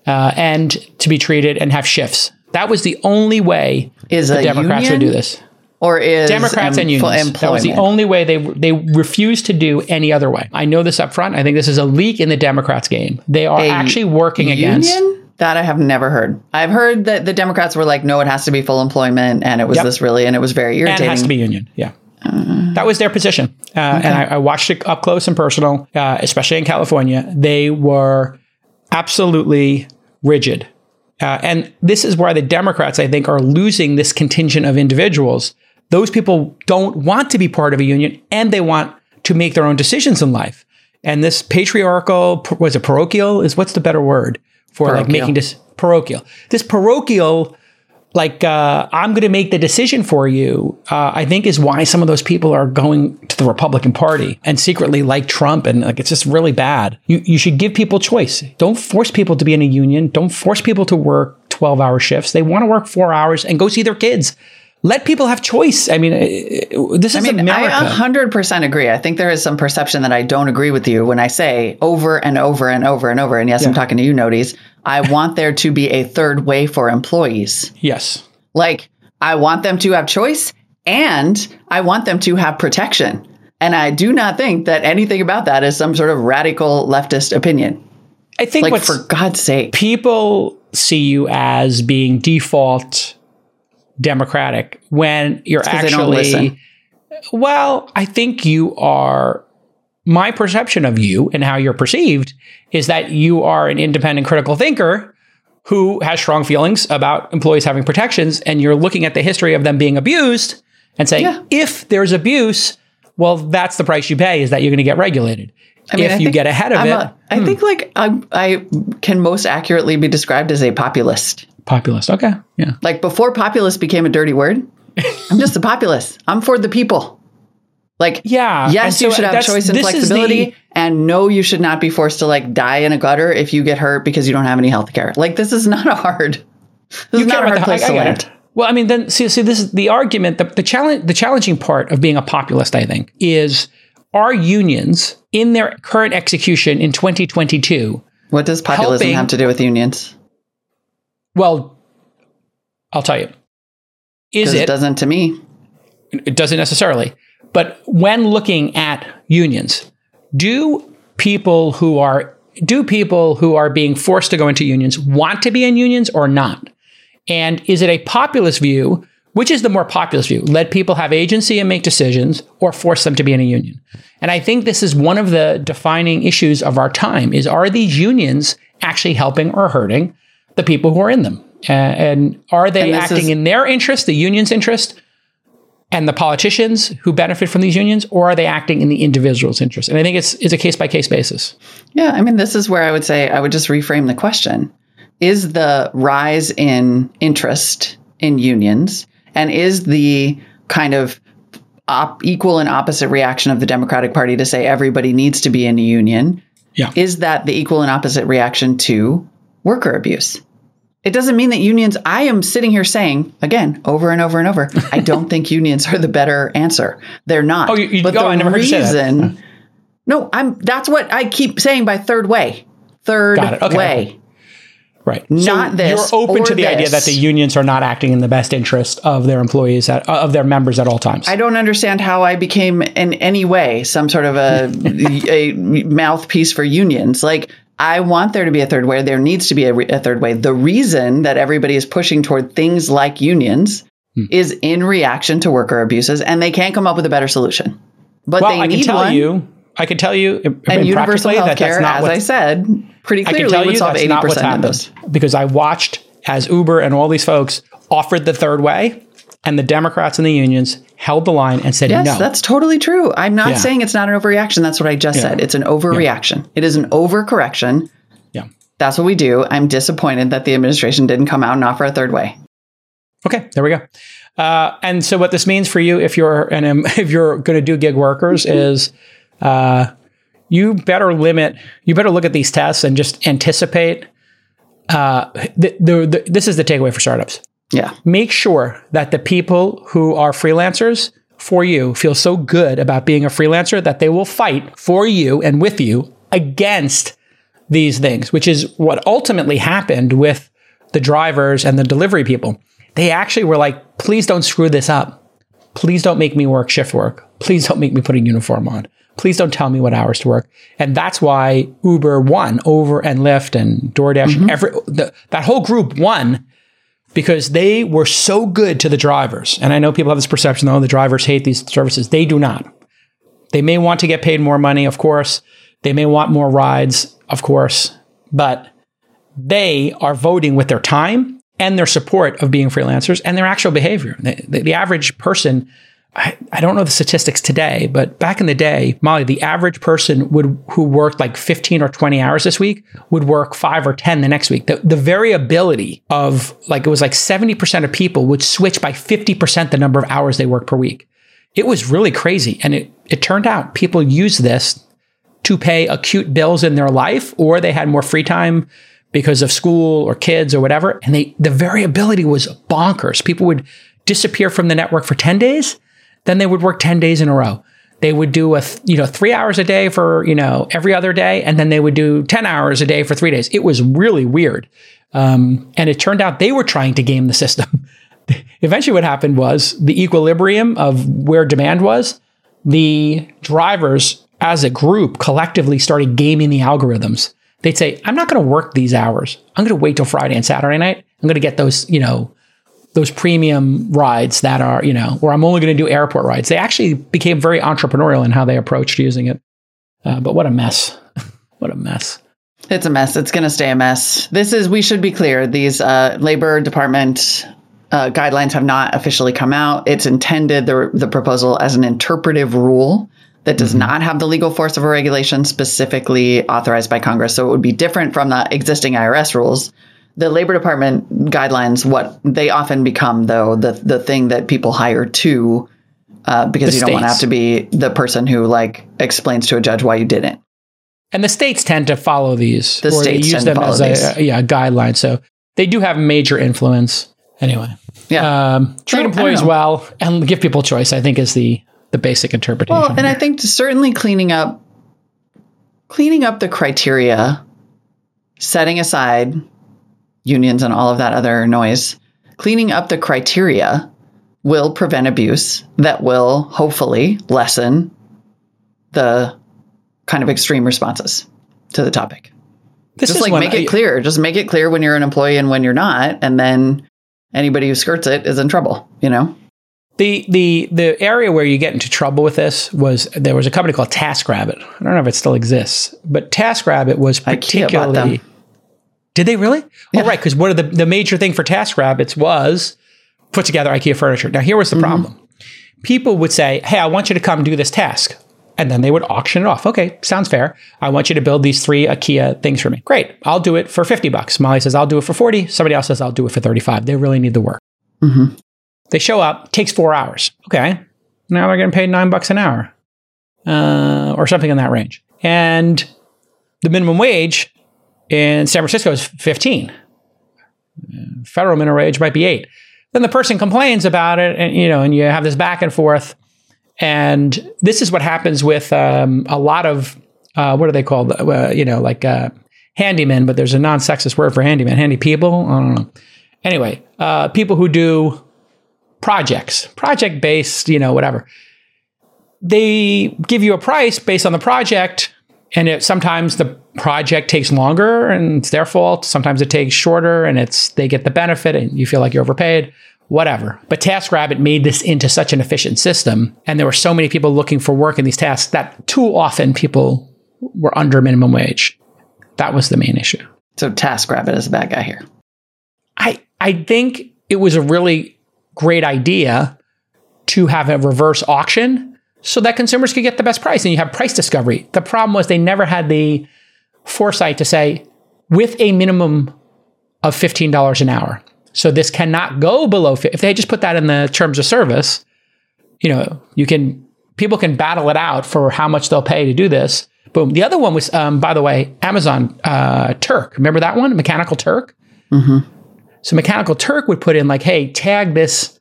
uh, and to be treated and have shifts. That was the only way Is the Democrats union would do this. or is Democrats and em- full unions. That was the only way they they refused to do any other way. I know this up front. I think this is a leak in the Democrats' game. They are A actually working against. That I have never heard. I've heard that the Democrats were like, no, it has to be full employment, and it was Yep. this really, and it was very And irritating. it has to be union. Yeah. That was their position. Uh, And I, I watched it up close and personal, uh, especially in California. They were absolutely rigid. Uh, and this is why the Democrats, I think, are losing this contingent of individuals. Those people don't want to be part of a union and they want to make their own decisions in life. And this patriarchal, was it parochial? Is what's the better word for like making this parochial? This parochial like uh, I'm going to make the decision for you. Uh, I think is why some of those people are going to the Republican Party and secretly like Trump, and like it's just really bad. You you should give people choice. Don't force people to be in a union. Don't force people to work 12 hour shifts. They want to work four hours and go see their kids. Let people have choice. I mean, this is I mean, America. I 100% agree. I think there is some perception that I don't agree with you when I say over and over and over and over. And yes, I'm talking to you, Noties. I want there to be a third way for employees. yes. Like, I want them to have choice and I want them to have protection. And I do not think that anything about that is some sort of radical leftist opinion. I think Like, for God's sake. people see you as being default democratic when you're 'cause they don't actually well i think you are my perception of you and how you're perceived is that you are an independent critical thinker who has strong feelings about employees having protections and you're looking at the history of them being abused and saying Yeah. if there's abuse well that's the price you pay is that you're going to get regulated I mean, if I you get ahead of I'm it. a- I hmm. think like I, I can most accurately be described as a populist. populist. Okay. Yeah. Like before populist became a dirty word, I'm just a populist. I'm for the people. Like, Yeah, yes, so you should have choice and flexibility, the- and no, you should not be forced to like die in a gutter if you get hurt because you don't have any health care. Like, this is not a [laughs] hard. This is not a hard the- place I- I to land. it. Well, I mean, then see, see, this is the argument. The, the challenge, the challenging part of being a populist, I think, is are unions in their current execution in 2022? What does populism Helping- have to do with unions? Well, I'll tell you. Is it? it doesn't to me. It doesn't necessarily. But when looking at unions, do people who are do people who are being forced to go into unions want to be in unions or not? And is it a populist view? Which is the more populist view? Let people have agency and make decisions or force them to be in a union. And I think this is one of the defining issues of our time is are these unions actually helping or hurting the people who are in them? Uh, and are they acting is- in their interest, the union's interest, and the politicians who benefit from these unions, or are they acting in the individual's interest? And I think it's it's a case by case basis. Yeah, I mean, this is where I would say I would just reframe the question. Is the rise in interest in unions and is the kind of op- equal and opposite reaction of the Democratic Party to say everybody needs to be in a union? Yeah. Is that the equal and opposite reaction to worker abuse? It doesn't mean that unions, I am sitting here saying, again, over and over and over, I don't think unions are the better answer. They're not. Oh, you- you- but oh, the I never heard you no, I'm. That's what I keep saying by third way. Third Okay. way. Right. Not this You're open to the idea that the unions are not acting in the best interest of their employees at, of their members at all times. I don't understand how I became in any way some sort of a, [laughs] a mouthpiece for unions. Like I want there to be a third way. There needs to be a, re- a third way. The reason that everybody is pushing toward things like unions Hmm. is in reaction to worker abuses, and they can't come up with a better solution. But well, they I can need tell one. you, I can tell you, and universal health care, not as I said, pretty clearly would solve eighty percent of those. because I watched as Uber and all these folks offered the third way, and the Democrats and the unions held the line and said Yes, no. that's totally true. I'm not Yeah. saying it's not an overreaction. That's what I just said. It's an overreaction. It is an overcorrection. yeah. That's what we do. I'm disappointed that the administration didn't come out and offer a third way. Okay, there we go. Uh, and so, what this means for you, if you're an um, [laughs] if you're going to do gig workers, is uh, you better limit. You better look at these tests and just anticipate. Uh, the, the, the, this is the takeaway for startups. Yeah. Make sure that the people who are freelancers for you feel so good about being a freelancer that they will fight for you and with you against these things, which is what ultimately happened with the drivers and the delivery people. They actually were like, please don't screw this up. Please don't make me work shift work. Please don't make me put a uniform on. Please don't tell me what hours to work. And that's why Uber won over and Lyft and DoorDash and every the, that whole group won because they were so good to the drivers. And I know people have this perception, oh, the drivers hate these services. They do not. They may want to get paid more money, of course. They may want more rides, of course, but they are voting with their time and their support of being freelancers and their actual behavior. The, the, the average person, I, I don't know the statistics today, but back in the day, Molly, the average person would who worked like 15 or 20 hours this week would work five or 10 the next week. The, the variability of like it was like 70% of people would switch by 50% the number of hours they work per week. It was really crazy. And it, it turned out people use this to pay acute bills in their life, or they had more free time because of school or kids or whatever. And they the variability was bonkers. People would disappear from the network for 10 days, then they would work 10 days in a row. They would do a th- you know 3 hours a day for, you know, every other day and then they would do 10 hours a day for 3 days. It was really weird. Um, and it turned out they were trying to game the system. [laughs] Eventually what happened was the equilibrium of where demand was, the drivers as a group collectively started gaming the algorithms. They'd say, I'm not going to work these hours. I'm going to wait till Friday and Saturday night. I'm going to get those, you know, those premium rides that are, you know, or I'm only going to do airport rides. They actually became very entrepreneurial in how they approached using it. Uh, but what a mess. [laughs] what a mess. It's a mess. It's going to stay a mess. This is, we should be clear, these uh, Labor Department uh, guidelines have not officially come out. It's intended, the, the proposal, as an interpretive rule that does not have the legal force of a regulation specifically authorized by Congress. So it would be different from the existing IRS rules. The Labor Department guidelines, what they often become, though, the the thing that people hire to, uh, because The you don't want to have to be the person who like explains to a judge why you didn't. And the states tend to follow these, The or they states use tend to them as a, these. yeah a guideline. So they do have major influence. Anyway, Yeah. um, treat employees well and give people choice. I think is the the basic interpretation. Well, and I think certainly cleaning up cleaning up the criteria, setting aside unions and all of that other noise, cleaning up the criteria will prevent abuse that will hopefully lessen the kind of extreme responses to the topic. this Just is like make I- it clear. Just make it clear when you're an employee and when you're not, and then anybody who skirts it is in trouble, you know? The the the area where you get into trouble with this was there was a company called TaskRabbit. I don't know if it still exists, but TaskRabbit was IKEA bought them. particularly. Did they really? Oh, right. Because one of the the major thing for TaskRabbits was put together IKEA furniture. Now here was Mm-hmm. the problem: people would say, "Hey, I want you to come do this task." And then they would auction it off. Okay, sounds fair. I want you to build these three IKEA things for me. Great. I'll do it for 50 bucks. Molly says, I'll do it for 40. Somebody else says, I'll do it for 35. They really need the work. Mm-hmm. They show up, takes four hours. Okay. Now they're getting paid nine bucks an hour uh, or something in that range. And the minimum wage in San Francisco is 15. Federal minimum wage might be eight. Then the person complains about it, and you know, and you have this back and forth. And this is what happens with um, a lot of uh, what are they called? Uh, you know, like uh, handymen, but there's a non-sexist word for handyman. Handy people. I don't know. Anyway, uh, people who do projects, project based, you know, whatever. They give you a price based on the project, and it, sometimes the project takes longer, and it's their fault. Sometimes it takes shorter, and it's they get the benefit, and you feel like you're overpaid. Whatever. But TaskRabbit made this into such an efficient system, and there were so many people looking for work in these tasks that too often people were under minimum wage. That was the main issue. So TaskRabbit is the bad guy here. I I think it was a really great idea to have a reverse auction so that consumers could get the best price and you have price discovery. The problem was they never had the foresight to say with a minimum of $15 an hour. So this cannot go below if they just put that in the terms of service, you know, you can people can battle it out for how much they'll pay to do this. Boom. The other one was, um, by the way, Amazon uh, Turk. Remember that one, Mechanical Turk. So Mechanical Turk would put in like, "Hey, tag this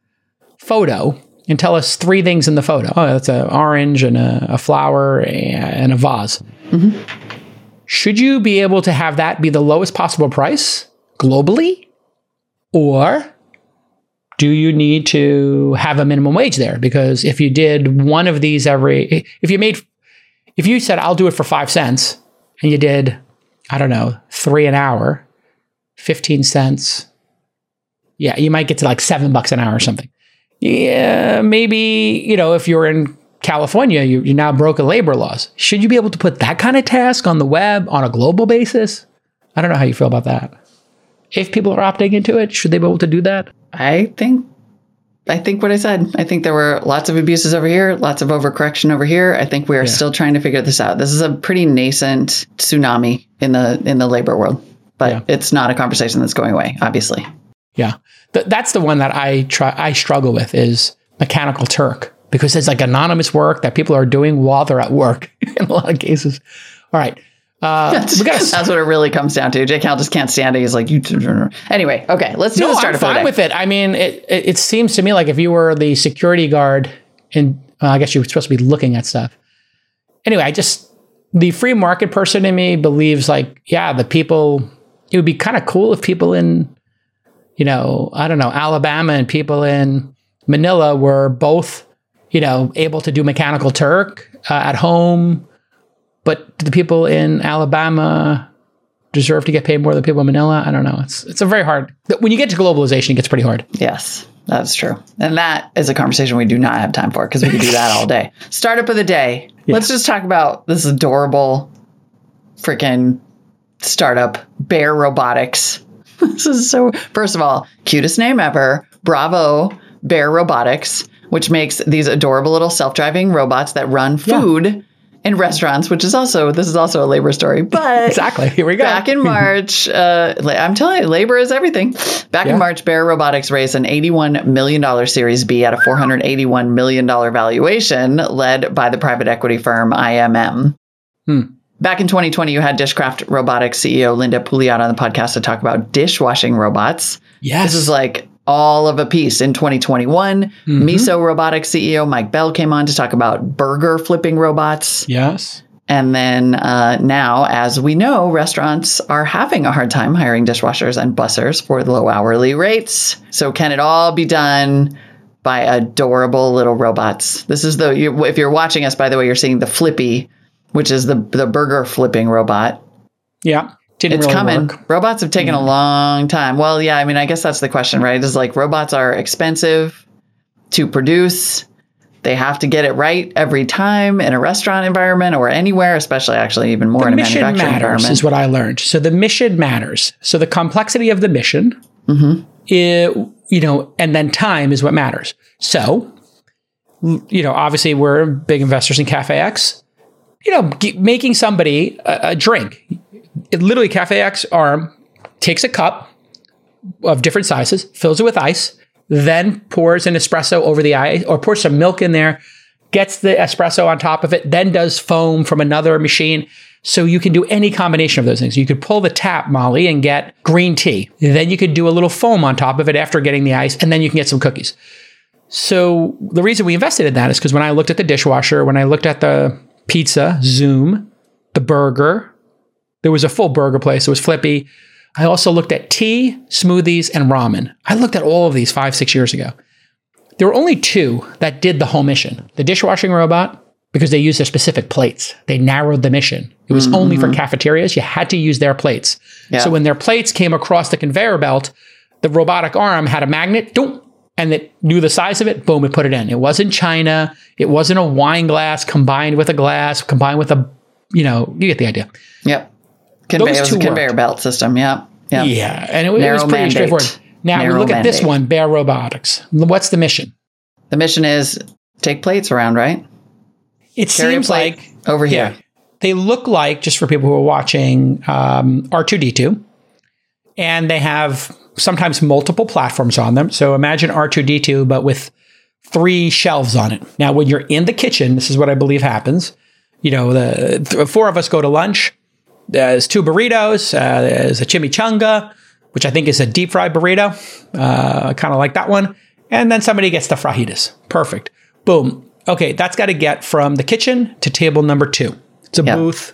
photo and tell us three things in the photo. Oh, that's an orange and a, a flower and a vase. Mm-hmm. Should you be able to have that be the lowest possible price globally, or do you need to have a minimum wage there? Because if you did one of these every, if you made, if you said I'll do it for five cents, and you did, I don't know, three an hour, fifteen cents yeah, you might get to like seven bucks an hour or something. Yeah, maybe, you know, if you're in California, you, you now broke labor laws. Should you be able to put that kind of task on the web on a global basis? I don't know how you feel about that. If people are opting into it, should they be able to do that? I think I think what I said. I think there were lots of abuses over here, lots of overcorrection over here. I think we are still trying to figure this out. This is a pretty nascent tsunami in the in the labor world, but Yeah. it's not a conversation that's going away, obviously. Yeah, Th- that's the one that I try. I struggle with is Mechanical Turk because it's like anonymous work that people are doing while they're at work [laughs] in a lot of cases. All right, uh, [laughs] That's, that's what it really comes down to. J Cal just can't stand it. He's like, you. Anyway, okay, let's do No, the I'm starter for fine with it. I mean, it, it it seems to me like if you were the security guard, and well, I guess you're supposed to be looking at stuff. Anyway, I just the free market person in me believes like, yeah, the people. It would be kind of cool if people in, you know, I don't know, Alabama and people in Manila were both, you know, able to do mechanical Turk uh, at home, but do the people in Alabama deserve to get paid more than people in Manila? I don't know. It's it's a very hard. When you get to globalization, it gets pretty hard. Yes, that's true. And that is a conversation we do not have time for because we could do that all day. [laughs] Startup of the day. Let's just talk about this adorable freaking startup, Bear Robotics. [laughs] this is so, first of all, cutest name ever. Bravo, Bear Robotics. which makes these adorable little self-driving robots that run food in restaurants, which is also this is also a labor story. But [laughs] Exactly. Here we go. Back in March, uh, I'm telling you, labor is everything. Back Yeah. in March, Bear Robotics raised an $81 million Series B at a $481 million valuation, led by the private equity firm IMM. Hmm. Back in 2020, you had Dishcraft Robotics CEO Linda Pouliot on the podcast to talk about dishwashing robots. yes. This is like all of a piece in 2021. Miso Robotics CEO Mike Bell came on to talk about burger flipping robots. yes. And then uh, now, as we know, restaurants are having a hard time hiring dishwashers and bussers for low hourly rates. So, can it all be done by adorable little robots? This is the, you, if you're watching us, by the way, you're seeing the Flippy, which is the, the burger flipping robot. Yeah. Didn't It's really coming. work. Robots have taken a long time. Well, yeah, I mean, I guess that's the question, right? Is like robots are expensive to produce. They have to get it right every time in a restaurant environment or anywhere, especially actually even more The in a mission manufacturing matters environment. is what I learned. So the mission matters. So the complexity of the mission, Mm-hmm. it, you know, and then time is what matters. So, you know, obviously we're big investors in Cafe X. You know, g- making somebody a, a drink, it literally Cafe X arm takes a cup of different sizes, fills it with ice, then pours an espresso over the ice or pours some milk in there, gets the espresso on top of it, then does foam from another machine. So you can do any combination of those things. You could pull the tap, Molly, and get green tea. Then you could do a little foam on top of it after getting the ice, and then you can get some cookies. So the reason we invested in that is because when I looked at the dishwasher, when I looked at the pizza, Zume, the burger, there was a full burger place. It was Flippy. I also looked at tea, smoothies, and ramen. I looked at all of these five, six years ago. There were only two that did the whole mission the dishwashing robot, because they used their specific plates. They narrowed the mission. It was mm-hmm. only for cafeterias. You had to use their plates. Yeah. So when their plates came across the conveyor belt, the robotic arm had a magnet, doom, and it knew the size of it, boom, it put it in. It wasn't China. It wasn't a wine glass combined with a glass, combined with a, you know, you get the idea. Yep. Conveyor, Those two a conveyor worked. belt system. Yep. Yep. Yeah, and it, was- it was pretty mandate. straightforward. Now Narrow we look at this one, Bear Robotics. What's the mission? The mission is take plates around, right? It Carry seems like over here. yeah, they look like just for people who are watching um, R2D2, and they have sometimes multiple platforms on them. So imagine R2D2, but with three shelves on it. Now, when you're in the kitchen, this is what I believe happens. You know, the th- four of us go to lunch. There's two burritos. Uh, there's a chimichanga, which I think is a deep fried burrito. Uh, kind of like that one. And then somebody gets the fajitas. Perfect. Boom. Okay, that's got to get from the kitchen to table number two. It's a Yeah. booth.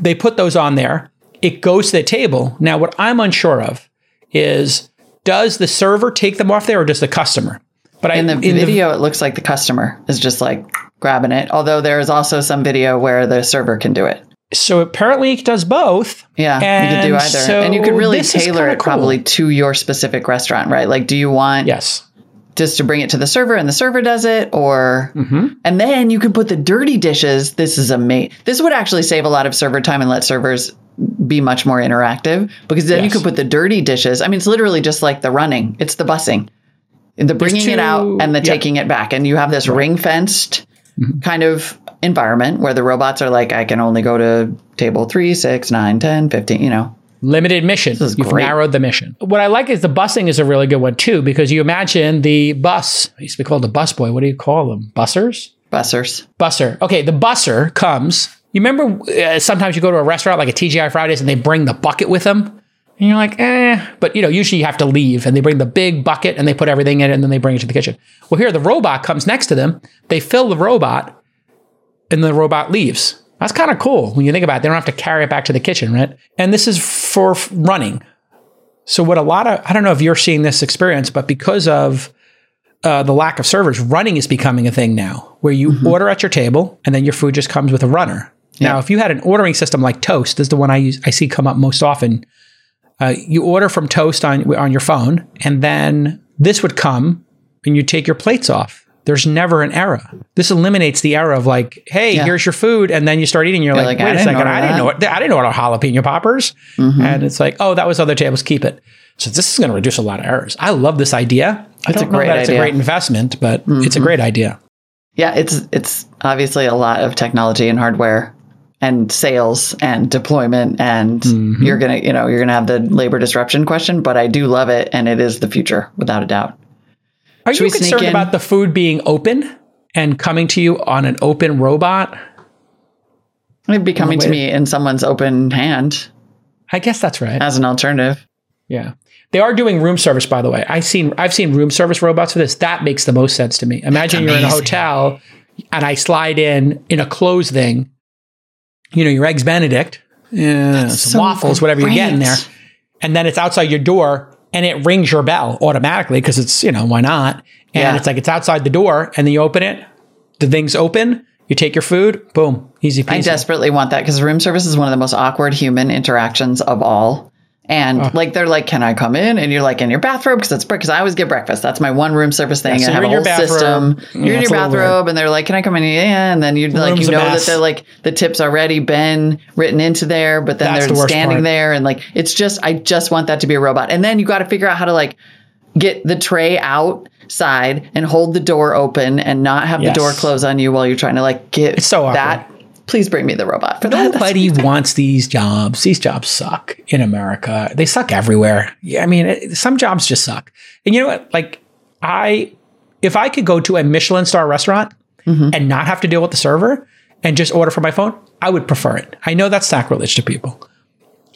They put those on there. It goes to the table. Now, what I'm unsure of is does the server take them off there or does the customer? But I, In the video, it looks like the customer is just like grabbing it. Although there is also some video where the server can do it. so apparently it does both. Yeah, you could do either. so and you could really tailor it probably to your specific restaurant, right? Like, do you want Yes. just to bring it to the server and the server does it? Or, Mm-hmm. and then you could put the dirty dishes. This is amazing. This would actually save a lot of server time and let servers be much more interactive because then you could put the dirty dishes. I mean, it's literally just like the running, it's the busing, the bringing it out and the yeah. taking it back. And you have this ring fenced Mm-hmm. kind of environment where the robots are like, I can only go to table three, six, nine, 10, 15, you know. Limited mission. is You've great. narrowed the mission. What I like is the busing is a really good one too, because you imagine the bus, I used to be called a bus boy. What do you call them? Bussers? Bussers. Busser. Okay, the busser comes. You remember uh, sometimes you go to a restaurant like a TGI Fridays and they bring the bucket with them? And you're like, eh. But you know, usually you have to leave and they bring the big bucket and they put everything in it and then they bring it to the kitchen. Well, here the robot comes next to them. They fill the robot and the robot leaves. That's kind of cool when you think about it. They don't have to carry it back to the kitchen, right? And this is for f- running. So what a lot of I don't know if you're seeing this experience, but because of uh, the lack of servers, running is becoming a thing now, where you order at your table and then your food just comes with a runner. Now, if you had an ordering system like Toast, this is the one I use, I see come up most often. Uh, you order from Toast on on your phone, and then this would come, and you take your plates off. There's never an error. This eliminates the error of like, hey, Yeah. here's your food, and then you start eating. You're, like, like, wait a second, I didn't know that." what I didn't know what jalapeno poppers, and it's like, oh, that was other tables. Keep it. So this is going to reduce a lot of errors. I love this idea. It's a don't know great that it's a idea. Mm-hmm. great investment, but it's a great idea. Yeah, it's it's obviously a lot of technology and hardware and sales and deployment and Mm-hmm. you're going to, you know, you're going to have the labor disruption question, but I do love it and it is the future without a doubt. Are Should you concerned about the food being open and coming to you on an open robot? It'd be coming to me in someone's open hand I guess that's right. as an alternative. Yeah. They are doing room service, by the way. I've seen I've seen room service robots for this. That makes the most sense to me. Imagine you're in a hotel and I slide in in a closed thing, you know, your eggs Benedict, yeah, some so waffles, whatever you're getting there. And then it's outside your door and it rings your bell automatically because it's, you know, why not? And Yeah. it's like it's outside the door and then you open it, the thing's open, you take your food, boom, easy peasy. I desperately want that because room service is one of the most awkward human interactions of all. And Oh. like they're like, "Can I come in?" And you're like, "In your bathrobe?" Because it's because I always get breakfast. That's my one room service thing. Yeah, so I have a whole system. bathrobe. You're in your bathrobe, and they're like, "Can I come in?" Yeah, and then you like you know that they're like the tips already been written into there, but then That's they're the standing part. there and like it's just I just want that to be a robot. And then you got to figure out how to like get the tray outside and hold the door open and not have Yes. the door close on you while you're trying to like get so that. Please bring me the robot for that. [laughs] Nobody wants these jobs. These jobs suck in America. They suck everywhere. Yeah, I mean, it, some jobs just suck. And you know what? Like, I, if I could go to a Michelin star restaurant mm-hmm. and not have to deal with the server and just order from my phone, I would prefer it. I know that's sacrilege to people.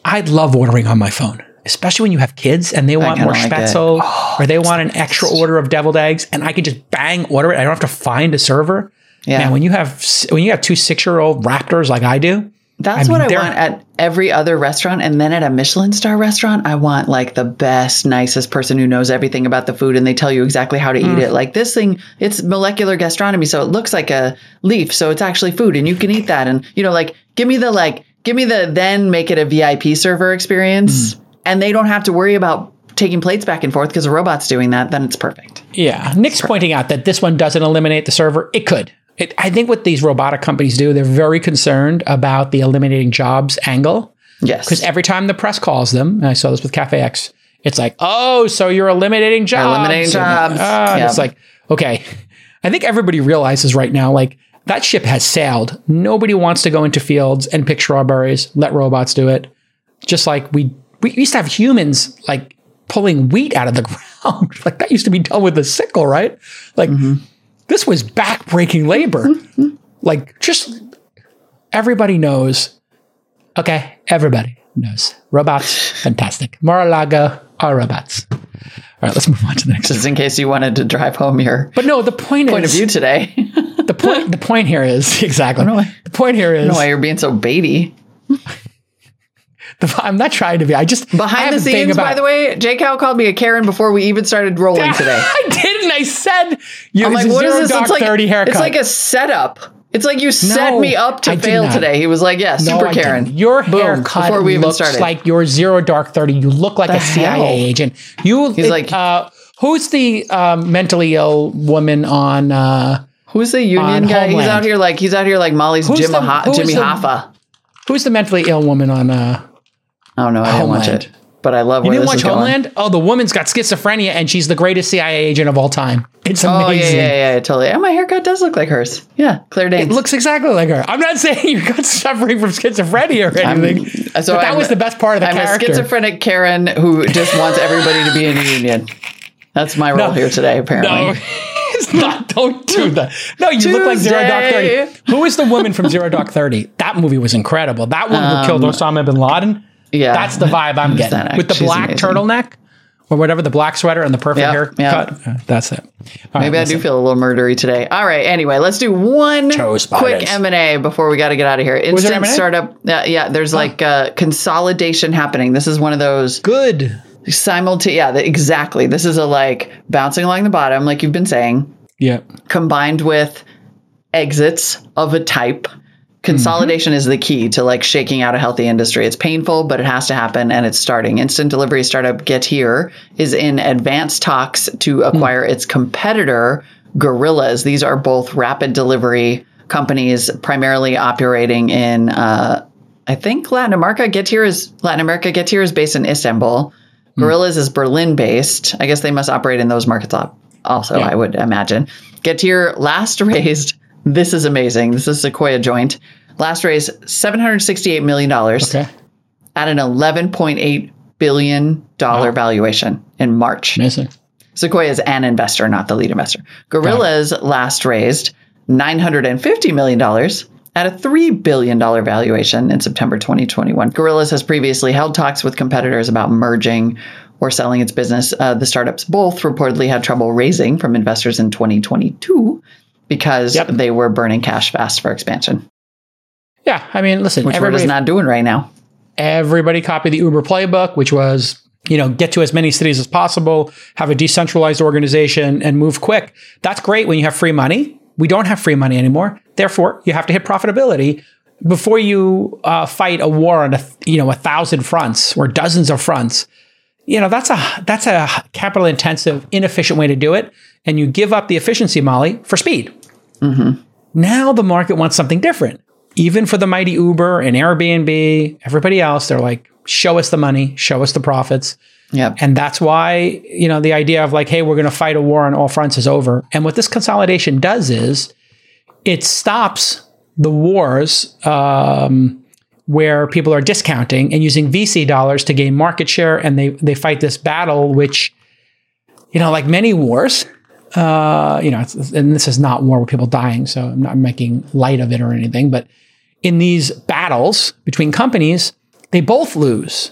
I'd love ordering on my phone, especially when you have kids and they want more like spaetzle oh, or they want an extra order of deviled eggs, and I can just bang order it. I don't have to find a server. Yeah. Man, when you have when you have two six year old raptors like I do, That's I what I want at every other restaurant. And then at a Michelin star restaurant, I want like the best, nicest person who knows everything about the food and they tell you exactly how to Mm. eat it. Like this thing, it's molecular gastronomy. So it looks like a leaf. So it's actually food and you can eat that. And, you know, like give me the, like, give me the, then make it a VIP server experience. Mm. And they don't have to worry about taking plates back and forth because a robot's doing that. Then it's perfect. Yeah, Nick's pointing out that this one doesn't eliminate the server. It could. It, I think what these robotic companies do, they're very concerned about the eliminating jobs angle. Yes. Because every time the press calls them, and I saw this with Cafe X, it's like, oh, so you're eliminating jobs. Eliminating jobs. ah, and Yep. It's like, okay. I think everybody realizes right now, like, that ship has sailed. Nobody wants to go into fields and pick strawberries. Let robots do it. Just like we, we used to have humans, like, pulling wheat out of the [laughs] ground. like, that used to be done with a sickle, right? Like, this was backbreaking labor. like, just everybody knows. Okay, everybody knows. Robots, fantastic. Mar-a-Lago are robots. All right, let's move on to the next. Just in case you wanted to drive home your But no, the point, point of view today. [laughs] the point. The point here is [laughs] exactly. why- The point here is. I don't know why you're being so baity. The, [laughs] I'm not trying to be. I just Behind have the scenes, by the way, J Cal called me a Karen before we even started rolling [laughs] today. I didn't. I said you. I'm like, a what is this? dark It's like, thirty haircut. it's like a setup. It's like you set No, me up to I fail today. He was like, yeah, super I Karen. didn't. Your Boom, haircut before we even looks started. like your zero dark thirty. You look like The a CIA hell? agent. You. He's it- like- uh, who's the um, mentally ill woman on? Uh, Who's the union on guy? He's out here like he's out here like Molly's Who's Jim the- Ha- Jimmy the- Hoffa. who's the mentally ill woman on? Uh, Oh know. I didn't watch it, but I love you didn't watch is going. Homeland? Oh, the woman's got schizophrenia and she's the greatest CIA agent of all time. It's amazing. Oh yeah, yeah, yeah, totally. And my haircut does look like hers. Yeah, Claire Danes. It looks exactly like her. I'm not [laughs] saying you're not suffering from schizophrenia or anything. so but that I'm- was the best part of the I'm character. a schizophrenic Karen who just wants everybody to be in a union. That's my role No. here today, apparently. No, [laughs] it's not. Don't do that. No, you look like Zero Dark Thirty. Who is the woman from Zero Dark Thirty? That movie was incredible. That one who killed um, Osama bin Laden. Yeah. that's the vibe I'm getting with the she's black amazing. turtleneck or whatever, the black sweater and the perfect Yep, haircut. yep. That's it. All right, Maybe I listen. do feel a little murdery today. All right. Anyway, let's do one quick M and A before we got to get out of here. Instant startup. Yeah, yeah. There's like uh, consolidation happening. This is one of those good. simultaneous. Yeah, the, exactly. This is a like bouncing along the bottom, like you've been saying, Yeah. combined with exits of a type. Consolidation is the key to like shaking out a healthy industry. It's painful, but it has to happen and it's starting. Instant delivery startup Getir is in advanced talks to acquire its competitor, Gorillas. These are both rapid delivery companies, primarily operating in, uh, I think Latin America. Getir is Latin America. Getir is based in Istanbul. Gorillas is Berlin based. I guess they must operate in those markets also, Yeah. I would imagine. Getir last raised, this is amazing. This is Sequoia joint. Last raised $768 million Okay. at an $11.8 billion valuation in March. Amazing. Sequoia is an investor, not the lead investor. Gorillas last raised $950 million at a $3 billion valuation in September 2021. Gorillas has previously held talks with competitors about merging or selling its business. Uh, the startups both reportedly had trouble raising from investors in 2022 because Yep. they were burning cash fast for expansion, Yeah. I mean, listen, which we're just not doing right now. everybody copied the Uber playbook, which was, you know, get to as many cities as possible, have a decentralized organization, and move quick. That's great when you have free money. We don't have free money anymore. Therefore, you have to hit profitability before you uh, fight a war on a you know a thousand fronts or dozens of fronts. You know that's a that's a capital intensive, inefficient way to do it, and you give up the efficiency, Molly, for speed. Now the market wants something different. Even for the mighty Uber and Airbnb, everybody else, they're like, show us the money, show us the profits. Yep. And that's why, you know, the idea of like, hey, we're going to fight a war on all fronts is over. And what this consolidation does is it stops the wars um, where people are discounting and using VC dollars to gain market share. And they, they fight this battle, which, you know, like many wars, uh, you know, it's, and this is not war with people dying, so I'm not making light of it or anything, but in these battles between companies, they both lose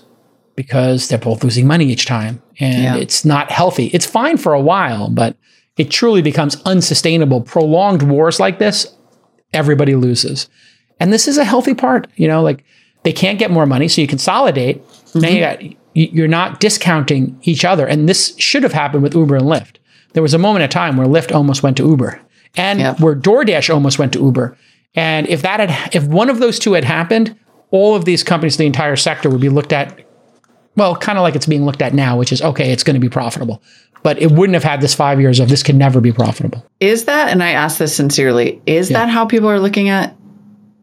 because they're both losing money each time. And Yeah. it's not healthy. It's fine for a while, but it truly becomes unsustainable. Prolonged wars like this, everybody loses. And this is a healthy part, you know, like they can't get more money, so you consolidate. Now you got, you're not discounting each other. And this should have happened with Uber and Lyft. There was a moment in time where Lyft almost went to Uber and Yep. where DoorDash almost went to Uber. And if that had, if one of those two had happened, all of these companies, the entire sector would be looked at, well, kind of like it's being looked at now, which is okay, it's going to be profitable. But it wouldn't have had this five years of this can never be profitable. Is that, and I ask this sincerely, is that how people are looking at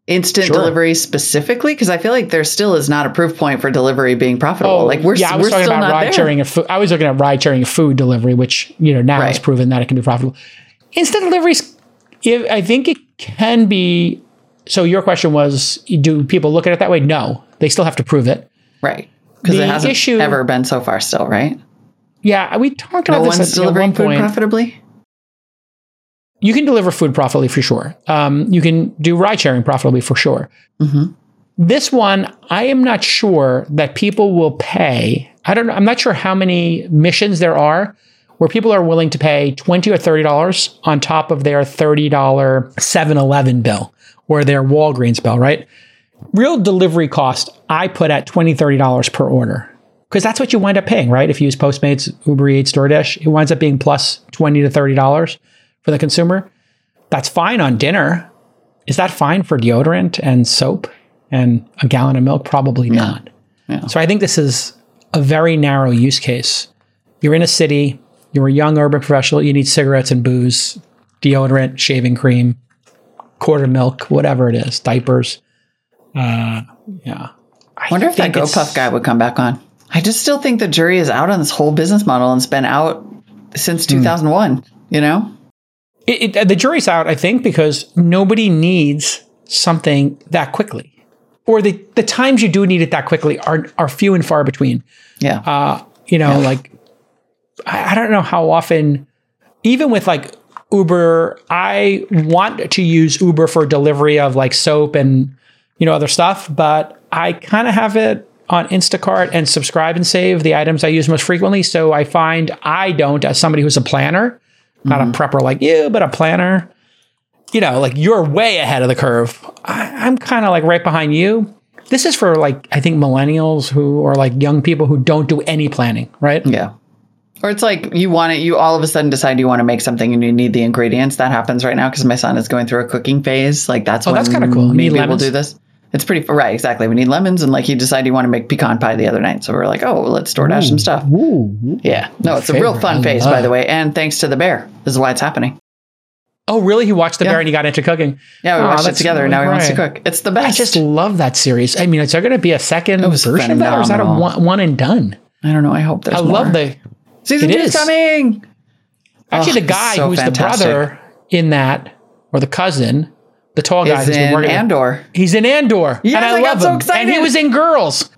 instant Sure. delivery specifically? Because I feel like there still is not a proof point for delivery being profitable. Oh, like we're, Oh, yeah, I was we're talking still about ride there. sharing food. I was looking at ride sharing food delivery, which you know now is Right. proven that it can be profitable. Instant deliveries, I think it can be. So your question was, do people look at it that way? No, they still have to prove it. Right. Because it hasn't issue- ever been so far still, right? Yeah, we talked about one's this at, at delivering one food point. profitably? You can deliver food profitably for sure. Um, you can do ride sharing profitably for sure. Mhm. This one, I am not sure that people will pay. I don't know. I'm not sure how many missions there are where people are willing to pay 20 or $30 on top of their $30 7 Eleven bill or their Walgreens bill, right? Real delivery cost, I put at $20, $30 per order. Because that's what you wind up paying, right? If you use Postmates, Uber Eats, DoorDash, it winds up being plus 20 to $30 for the consumer. That's fine on dinner. Is that fine for deodorant and soap and a gallon of milk? Probably not. Yeah. So I think this is a very narrow use case. You're in a city, you're a young urban professional, you need cigarettes and booze, deodorant, shaving cream, quarter milk, whatever it is, diapers. Uh, yeah. I wonder if that GoPuff guy would come back on. I just still think the jury is out on this whole business model and it's been out since Hmm. 2001, you know? It, it, the jury's out, I think, because nobody needs something that quickly, or the the times you do need it that quickly are are few and far between. Yeah. Uh, you know, like I, I don't know how often, even with like Uber, I want to use Uber for delivery of like soap and you know other stuff, but I kind of have it on Instacart and subscribe and save the items I use most frequently. So I find I don't, as somebody who's a planner, not a mm-hmm. prepper like you, but a planner. You know, like you're way ahead of the curve. I, I'm kind of like right behind you. This is for like I think millennials who are like young people who don't do any planning, right? Yeah. Or it's like you want it, you all of a sudden decide you want to make something and you need the ingredients. That happens right now because my son is going through a cooking phase. Like that's Oh, that's kinda cool. You many need people do this. It's pretty right, exactly. We need lemons, and like he decided he wanted to make pecan pie the other night, so we are like, oh, well, let's store DoorDash some stuff. Yeah, no, it's a real fun phase, by the way, and thanks to the bear. This is why it's happening. Oh, really? He watched the Yeah. bear and he got into cooking. Yeah, we Oh, watched it together, and now he wants to cook. It's the best. I just love that series. I mean, is there going to be a second version of that, or is that a one, one and done? I don't know. I hope there's I more. love the season two is is. coming. actually Oh, the guy so who's fantastic. the brother in that or the cousin, the tall guy Is who's been in working. Andor, He's in Andor, Yes, and I, I got love so him. And he was in Girls,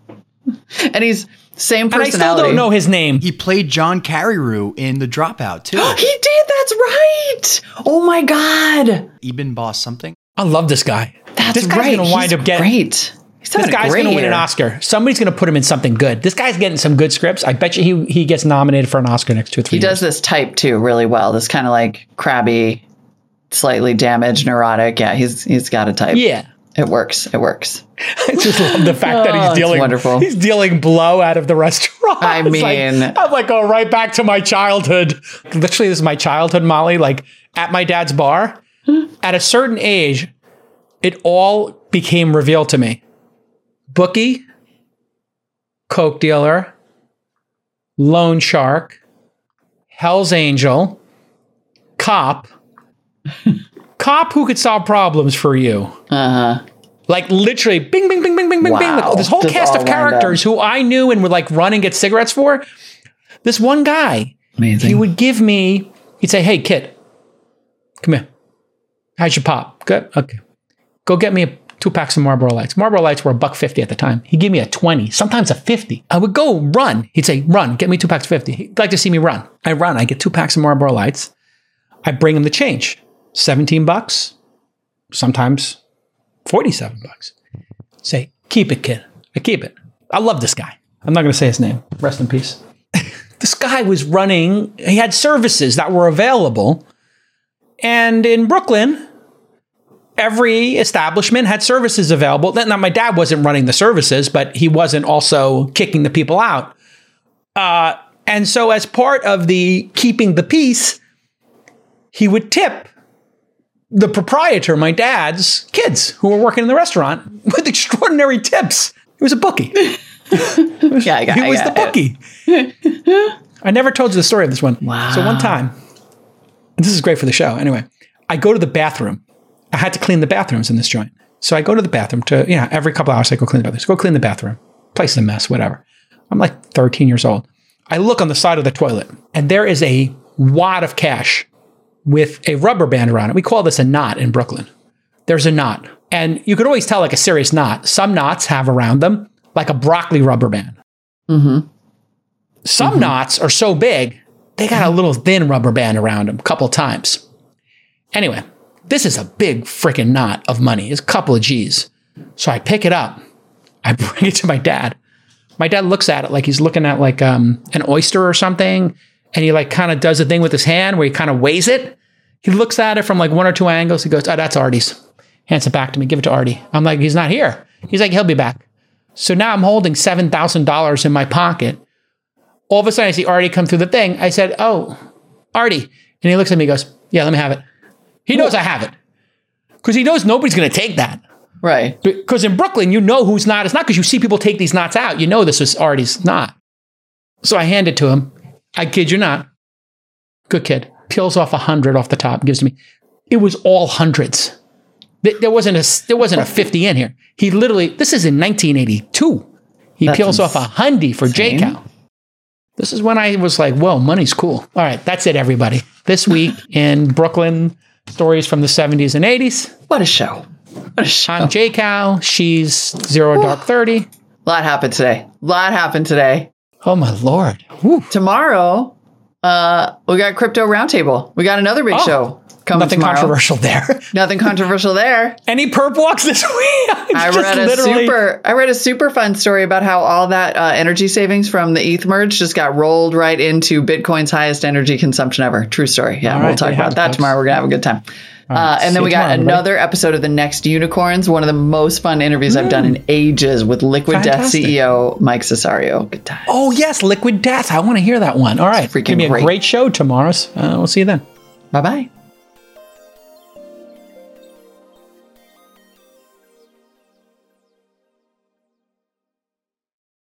[laughs] and he's same and I still don't know his name. He played John Carreyrou in The Dropout too. [gasps] He did. That's right. Oh my god. Eben Boss something. I love this guy. That's this guy's right. gonna wind He's up getting. great. He's This guy's going to win an. Oscar. Somebody's going to put him in something good. This guy's getting some good scripts. I bet you he he gets nominated for an Oscar next two or three He years. does this type too really well. This kind of like crabby, slightly damaged, neurotic. Yeah, he's he's got a type. Yeah. It works. It works. [laughs] I just love the fact that Oh, he's it's dealing wonderful. He's dealing blow out of the restaurant. I [laughs] It's like- mean- I'm like, oh, right back to my childhood. Literally, this is my childhood, Molly. Like at my dad's bar, at a certain age, it all became revealed to me. Bookie, coke dealer, loan shark, Hell's Angel, cop, cop who could solve problems for you. Uh huh. Like literally, bing, bing, bing, bing, bing, bing, bing. Like, this whole Just cast of characters who I knew and would like run and get cigarettes for. This one guy, Amazing. he would give me. He'd say, "Hey, kid, come here. How's your pop? Good. Okay. Go get me a, two packs of Marlboro Lights. Marlboro Lights were a buck fifty at the time. He'd give me a twenty, sometimes a fifty. I would go run. He'd say, "Run, get me two packs of 50. He'd like to see me run. I run. I get two packs of Marlboro Lights. I bring him the change, seventeen bucks, sometimes forty-seven bucks. Say, keep it, kid. I keep it. I love this guy. I'm not going to say his name. Rest in peace. [laughs] this guy was running, he had services that were available. And in Brooklyn, every establishment had services available. Now, my dad wasn't running the services, but he wasn't also kicking the people out. Uh, and so, as part of the keeping the peace, he would tip the proprietor, my dad's kids who were working in the restaurant [laughs] with extraordinary tips. He was a bookie. [laughs] Yeah, I got, He was the bookie. I never told you the story of this one. Wow. So one time, this is great for the show. Anyway, I go to the bathroom. I had to clean the bathrooms in this joint. So I go to the bathroom to, you know, every couple hours I go clean the bathrooms. Go clean the bathroom. Place is a mess, whatever. I'm like 13 years old. I look on the side of the toilet and there is a wad of cash with a rubber band around it. We call this a knot in Brooklyn. There's a knot. And you could always tell like a serious knot. Some knots have around them like a broccoli rubber band. Mm-hmm. Some knots are so big, they got a little thin rubber band around them a couple times. Anyway, this is a big freaking knot of money. It's a couple of G's. So I pick it up. I [laughs] bring it to my dad. My dad looks at it like he's looking at like um, an oyster or something. And he like kind of does a thing with his hand where he kind of weighs it. He looks at it from like one or two angles. He goes, Oh, that's Artie's. Hands it back to me. Give it to Artie. I'm like, He's not here. He's like, He'll be back. So now I'm holding $7,000 in my pocket. All of a sudden, I see Artie come through the thing. I said, Oh, Artie. And he looks at me and goes, Yeah, let me have it. He knows I have it because he knows nobody's going to take that. Right. Because in Brooklyn, you know who's not. It's not because you see people take these knots out. You know this was Artie's knot. So I hand it to him. I kid you not. Good kid. Peels off a hundred off the top, gives to me. It was all hundreds. There wasn't a there wasn't a fifty in here. He literally. This is in 1982. He That's peels off a hundy for insane. Cow. This is when I was like, "Whoa, money's cool." All right, that's it, everybody. This week [laughs] in Brooklyn, stories from the 70s and 80s. What a show. What a show. I'm J Cal. She's Zero Dark 30. A lot happened today. A lot happened today. Oh my lord. Whew. Tomorrow, uh, we got crypto roundtable. We got another big Oh, show coming Nothing tomorrow. controversial there. [laughs] Nothing controversial there. Any perp walks this [laughs] week? I read a literally- super. I read a super fun story about how all that uh, energy savings from the ETH merge just got rolled right into Bitcoin's highest energy consumption ever. True story. Yeah, All we'll right, talk there you have about that folks. tomorrow. We're gonna have a good time. Right, Uh, and then we got another episode of the Next Unicorns, one of the most fun interviews I've done in ages with Liquid Fantastic. Death CEO Mike Cessario. Good time. Oh yes, Liquid Death. I want to hear that one. All right, freaking give me a great. great show tomorrow. Uh, we'll see you then. Bye bye.